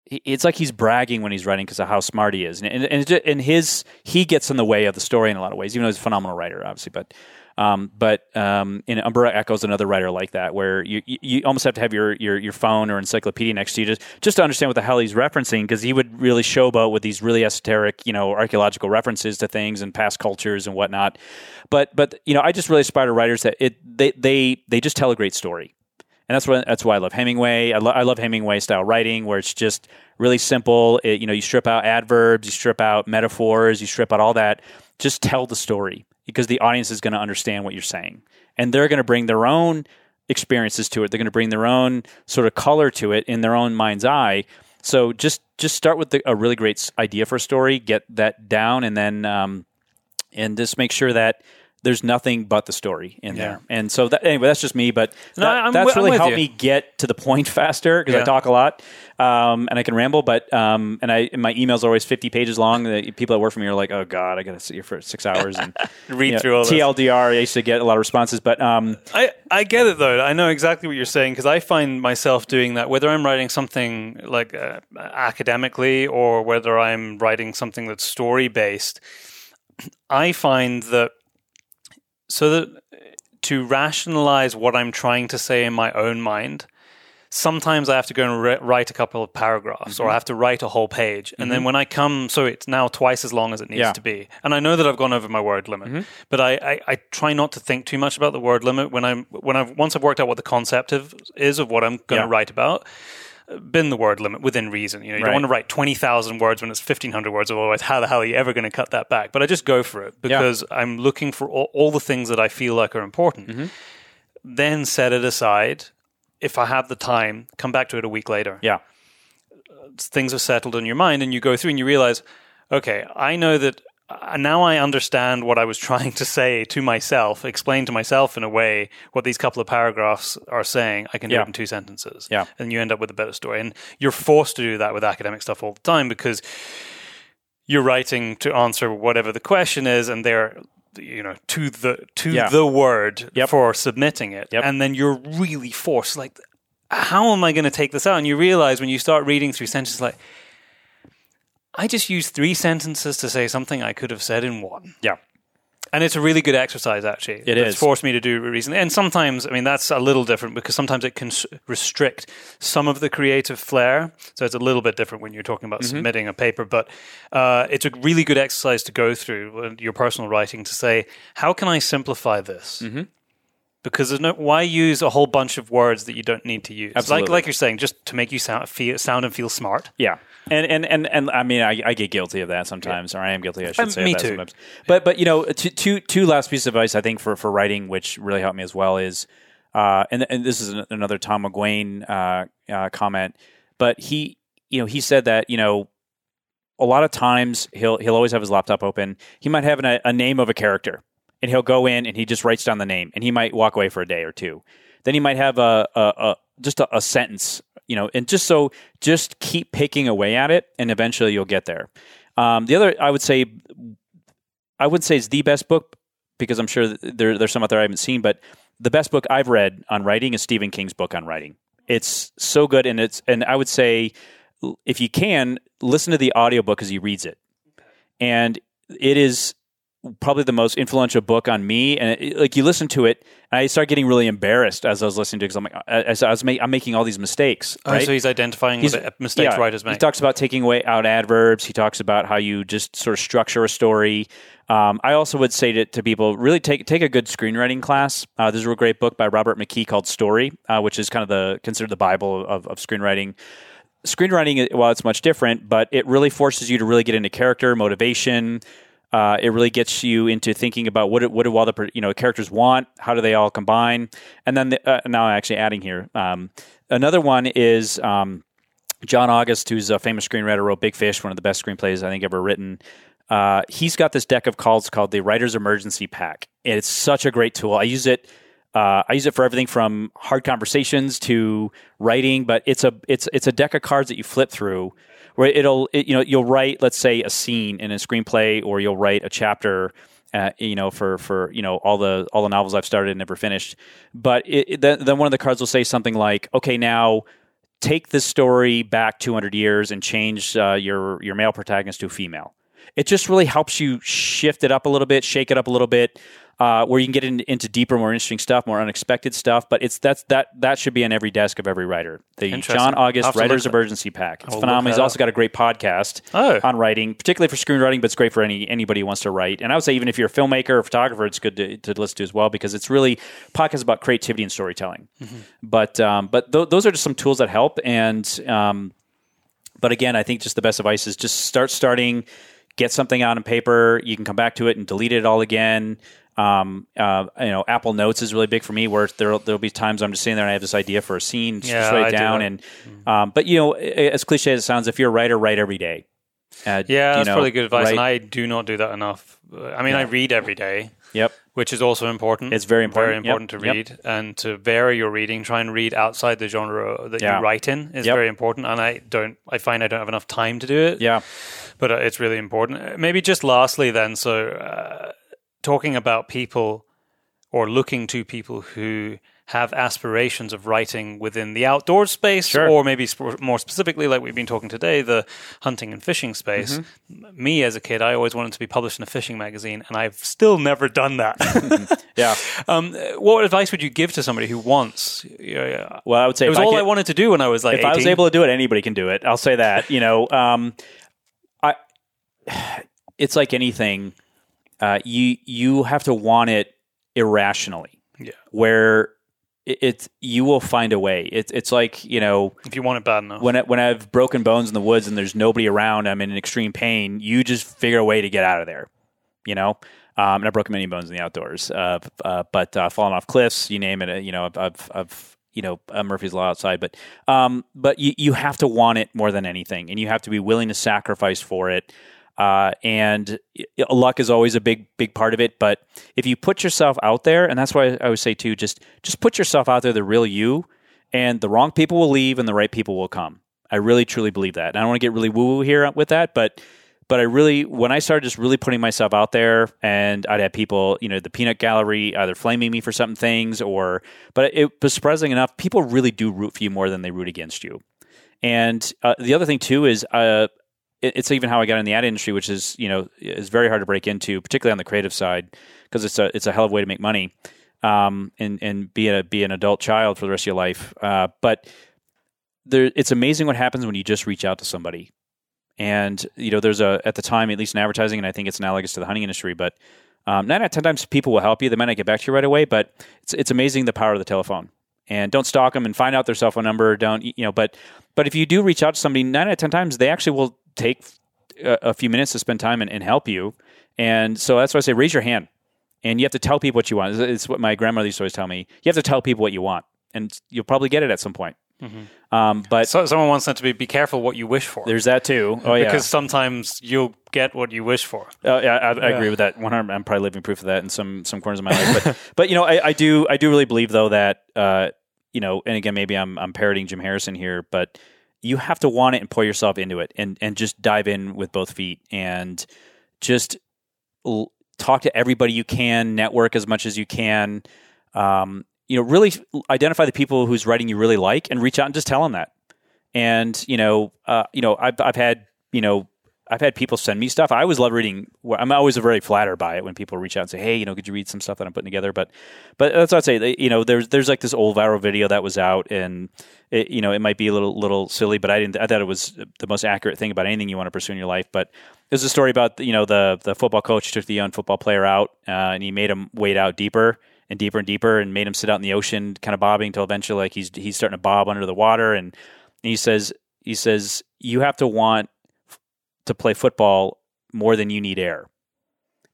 it's like he's bragging when he's writing because of how smart he is. And and, and, and his he gets in the way of the story in a lot of ways even though he's a phenomenal writer obviously but um, but um, and Umberto Eco's another writer like that, where you, you you almost have to have your, your your phone or encyclopedia next to you just just to understand what the hell he's referencing, because he would really showboat with these really esoteric, you know, archaeological references to things and past cultures and whatnot. But but you know, I just really aspire to writers that it they they they just tell a great story and that's what that's why I love Hemingway. I, lo- I love Hemingway style writing, where it's just really simple. It, you know, you strip out adverbs, you strip out metaphors, you strip out all that. Just tell the story because the audience is going to understand what you're saying, and they're going to bring their own experiences to it. They're going to bring their own sort of color to it in their own mind's eye. So just just start with the, a really great idea for a story, get that down, and then um, and just make sure that there's nothing but the story in there. And so that, anyway, that's just me, but that- that's I'm really helped you. me get to the point faster because I talk a lot um, and I can ramble. But um, and I and my emails are always 50 pages long. The people that work for me are like, oh god, I got to sit here for six hours and Read you know, through all this. TLDR. I used to get a lot of responses, but um, I, I get it though. I know exactly what you're saying because I find myself doing that whether I'm writing something like uh, academically or whether I'm writing something that's story based. I find that so that to rationalize what I'm trying to say in my own mind, sometimes I have to go and re- write a couple of paragraphs or I mm-hmm. have to write a whole page. And then mm-hmm. when I come, so it's now twice as long as it needs Yeah. to be. And I know that I've gone over my word limit, mm-hmm. but I, I, I try not to think too much about the word limit when I'm, when I've, once I've worked out what the concept of, is of what I'm going to Yeah. write about. Been the word limit within reason. You know, you Right. don't want to write twenty thousand words when it's fifteen hundred words. Otherwise, how the hell are you ever going to cut that back? But I just go for it because I'm looking for all, all the things that I feel like are important. Mm-hmm. Then set it aside. If I have the time, come back to it a week later. yeah, Things are settled in your mind, and you go through and you realize, okay, I know that uh, now I understand what I was trying to say to myself, explain to myself in a way what these couple of paragraphs are saying. I can do Yeah. it in two sentences. Yeah. And you end up with a better story. And you're forced to do that with academic stuff all the time because you're writing to answer whatever the question is and they're you know to the to Yeah. the word Yep. for submitting it Yep. and then you're really forced like how am i going to take this out and you realize when you start reading through sentences like i just used three sentences to say something i could have said in one Yeah. and it's a really good exercise actually It it's is. forced me to do recently and sometimes i mean that's a little different because sometimes it can restrict some of the creative flair so it's a little bit different when you're talking about Mm-hmm. submitting a paper but uh, it's a really good exercise to go through your personal writing to say how can i simplify this Mm-hmm. Because there's no why use a whole bunch of words that you don't need to use Absolutely. like like you're saying just to make you sound feel, sound and feel smart Yeah, and and and and I mean, I, I get guilty of that sometimes, or I am guilty. I should Um, say me too. sometimes. But but you know, two two two last pieces of advice I think for for writing, which really helped me as well, is uh, and and this is another Tom McGuane uh, uh, comment, but he you know he said that you know a lot of times he'll he'll always have his laptop open. He might have an, a name of a character, and he'll go in and he just writes down the name, and he might walk away for a day or two. Then he might have a, a, a just a, a sentence, you know, and just so just keep picking away at it, and eventually you'll get there. Um, the other, I would say, I wouldn't say is the best book because I'm sure there, there's some out there I haven't seen, but the best book I've read on writing is Stephen King's book on writing. It's so good, and it's and I would say if you can listen to the audiobook as he reads it, and it is probably the most influential book on me. And it, like you listen to it, and I start getting really embarrassed as I was listening to it because I'm like, as I was ma- I'm making all these mistakes. Oh, so he's identifying He's- the mistakes yeah, writers He talks about taking away out adverbs. He talks about how you just sort of structure a story. Um, I also would say to, to people, really take take a good screenwriting class. Uh, there's a real great book by Robert McKee called Story, uh, which is kind of the considered the Bible of, of screenwriting. Screenwriting, while it's much different, but it really forces you to really get into character, motivation. Uh, it really gets you into thinking about what what do all the you know characters want, how do they all combine, and then the, uh, now I'm actually adding here. Um, another one is um, John August, who's a famous screenwriter, wrote Big Fish, one of the best screenplays I think ever written. Uh, he's got this deck of cards called the Writer's Emergency Pack. And it's such a great tool. I use it. Uh, I use it for everything from hard conversations to writing, but it's a it's it's a deck of cards that you flip through, where it'll it, you know you'll write let's say a scene in a screenplay, or you'll write a chapter, uh, you know for for you know all the all the novels I've started and never finished. But it, it- then, then one of the cards will say something like, okay, now take this story back 200 years and change uh, your your male protagonist to a female. It just really helps you shift it up a little bit, shake it up a little bit, uh, where you can get in, into deeper, more interesting stuff, more unexpected stuff. But it's that's that that should be on every desk of every writer. The John August Writer's Emergency Pack. It's phenomenal. He's also got a great podcast Oh. on writing, particularly for screenwriting, but it's great for any anybody who wants to write. And I would say even if you're a filmmaker or photographer, it's good to, to listen to as well because it's really podcasts about creativity and storytelling. But um, but th- those are just some tools that help. And um, but again, I think just the best advice is just start starting, get something out on paper. You can come back to it and delete it all again. Um, uh, you know, Apple Notes is really big for me. Where there there'll be times I'm just sitting there and I have this idea for a scene, just Yeah, write I it do down. that. And um, but you know, as cliche as it sounds, if you're a writer, write every day. Uh, Yeah, that's know, probably good advice, write- and I do not do that enough. I mean, I read every day, Yep. which is also important. It's very important. Very important Yep. to Yep. read and to vary your reading. Try and read outside the genre that Yeah. you write in is Yep. very important. And I don't. I find I don't have enough time to do it. Yeah. but uh, it's really important. Uh, Maybe just lastly, then, so uh, talking about people or looking to people who have aspirations of writing within the outdoor space, Sure. or maybe sp- more specifically, like we've been talking today, the hunting and fishing space. Mm-hmm. Me as a kid, I always wanted to be published in a fishing magazine, and I've still never done that. Yeah. um, what advice would you give to somebody who wants? Yeah, Well, I would say it was I all I wanted to do when I was like if I was able to do it, anybody can do it. I'll say that. You know, um, I. It's like anything. Uh, you you have to want it irrationally. Yeah. Where it, it's you will find a way. It's it's like you know if you want it bad enough. when I, when I've broken bones in the woods and there's nobody around, I'm in extreme pain. You just figure a way to get out of there. You know. Um, and I've broken many bones in the outdoors, uh, uh, but uh, falling off cliffs, you name it. uh, You know, I've, I've, I've you know, uh, Murphy's Law outside, but um, but you, you have to want it more than anything, and you have to be willing to sacrifice for it. Uh, and luck is always a big, big part of it. But if you put yourself out there, and that's why I would say too, just just put yourself out there, the real you, and the wrong people will leave, and the right people will come. I really, truly believe that. And I don't want to get really woo woo here with that, but but I really, when I started just really putting myself out there, and I'd have people, you know, the peanut gallery either flaming me for certain things, or, but it was surprising enough, people really do root for you more than they root against you. And uh, the other thing too is, uh, it's even how I got in the ad industry, which is, you know, is very hard to break into, particularly on the creative side, because it's a it's a hell of a way to make money, um, and and be a be an adult child for the rest of your life. Uh, but there, it's amazing what happens when you just reach out to somebody and you know, there's a at the time, at least in advertising, and I think it's analogous to the hunting industry. But um, nine out of ten times, people will help you. They might not get back to you right away, but it's it's amazing the power of the telephone. And don't stalk them and find out their cell phone number. Don't you know? But but if you do reach out to somebody, nine out of ten times, they actually will take a, a few minutes to spend time and, and, help you. And so that's why I say raise your hand, and you have to tell people what you want. It's what my grandmother used to always tell me. You have to tell people what you want, and you'll probably get it at some point. Mm-hmm. Um, but so, someone wants them to be be careful what you wish for. There's that too. Oh yeah, because sometimes you'll get what you wish for. Uh, yeah, I, I yeah. agree with that. One. I'm probably living proof of that in some some corners of my life. But but you know, I, I, do I do really believe though that uh, you know, and again, maybe I'm I'm parroting Jim Harrison here, but you have to want it and pour yourself into it, and and just dive in with both feet, and just l- talk to everybody you can, network as much as you can. Um, you know, really identify the people whose writing you really like and reach out and just tell them that. And you know, uh, you know, I've I've had you know I've had people send me stuff. I always love reading. I'm always very flattered by it when people reach out and say, "Hey, you know, could you read some stuff that I'm putting together?" But, but that's what I'd say. You know, there's there's like this old viral video that was out, and it, you know, it might be a little little silly, but I didn't. I thought it was the most accurate thing about anything you want to pursue in your life. But there's a story about you know the the football coach took the young football player out, uh, and he made him wade out deeper and deeper and deeper and made him sit out in the ocean, kind of bobbing until eventually like he's he's starting to bob under the water. And, and he says he says you have to want to play football more than you need air.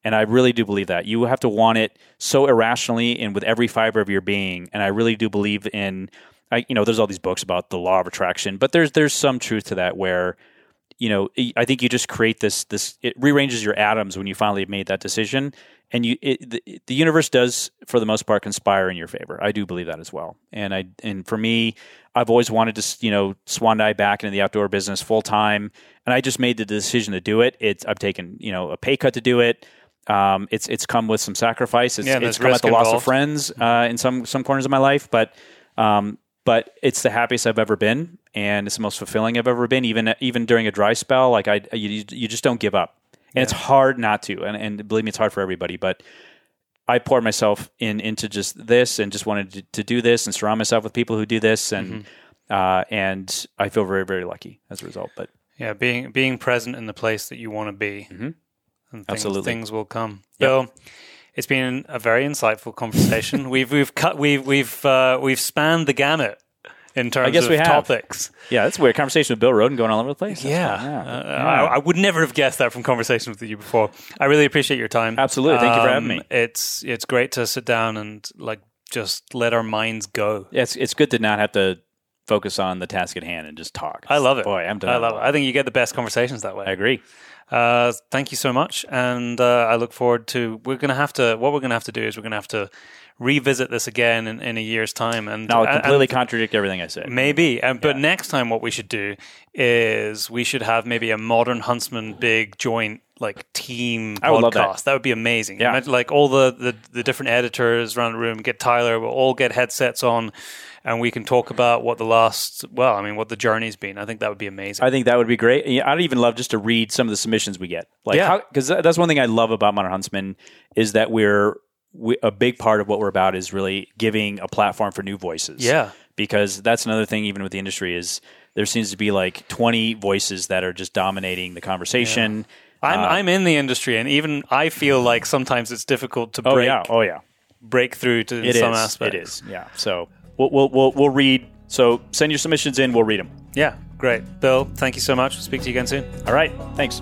And I really do believe that. You have to want it so irrationally and with every fiber of your being. And I really do believe in I you know, there's all these books about the law of attraction, but there's there's some truth to that where you know, I think you just create this this it rearranges your atoms when you finally have made that decision and you it, the, the universe does for the most part conspire in your favor. I do believe that as well. And I and for me, I've always wanted to you know swan dive back into the outdoor business full time, and I just made the decision to do it. It's I've taken you know a pay cut to do it. Um, it's it's come with some sacrifice. It's, yeah, it's come at the involved. loss of friends uh, in some some corners of my life, but um, but it's the happiest I've ever been, and it's the most fulfilling I've ever been. Even even during a dry spell, like I you, you just don't give up and yeah. it's hard not to. And, and believe me, it's hard for everybody. But I poured myself in into just this, and just wanted to, to do this, and surround myself with people who do this, and mm-hmm. uh, and I feel very very lucky as a result. But yeah, being being present in the place that you want to be, mm-hmm. and things, absolutely, things will come. Yep. Bill, it's been a very insightful conversation. we've we've cut we've we've uh, we've spanned the gamut in terms I guess we have. topics. Yeah, that's weird. Conversation with Bill Roden going all over the place. yeah, yeah. Uh, yeah. I, I, would never have guessed that from conversation with you before. I really appreciate your time. Absolutely, thank um, you for having me. Um, it's it's great to sit down and like just let our minds go. Yeah, it's it's good to not have to focus on the task at hand and just talk. I love it. Boy, I'm done. I love it. I think you get the best conversations that way. I agree. Uh, thank you so much, and uh, I look forward to. We're going to have to. What we're going to have to do is we're going to have to revisit this again in, in a year's time. And now completely and, contradict everything I said. Maybe, and, but yeah. next time, what we should do is we should have maybe a modern Huntsman big joint like team I podcast. That. that. would be amazing. Yeah. Like all the, the, the different editors around the room, get Tyler, we'll all get headsets on and we can talk about what the last, well, I mean, what the journey's been. I think that would be amazing. I think that would be great. I'd even love just to read some of the submissions we get. Like, yeah. Because that's one thing I love about Modern Huntsman is that we're we, a big part of what we're about is really giving a platform for new voices. Yeah. Because that's another thing, even with the industry, is there seems to be like 20 voices that are just dominating the conversation. Yeah. I'm, uh, I'm in the industry, and even I feel like sometimes it's difficult to break. Oh, yeah. Oh, yeah. Break through to it some is. aspects. It is. Yeah. So we'll, we'll, we'll, we'll read. So send your submissions in. We'll read them. Yeah. Great. Bill, thank you so much. We'll speak to you again soon. All right. Thanks.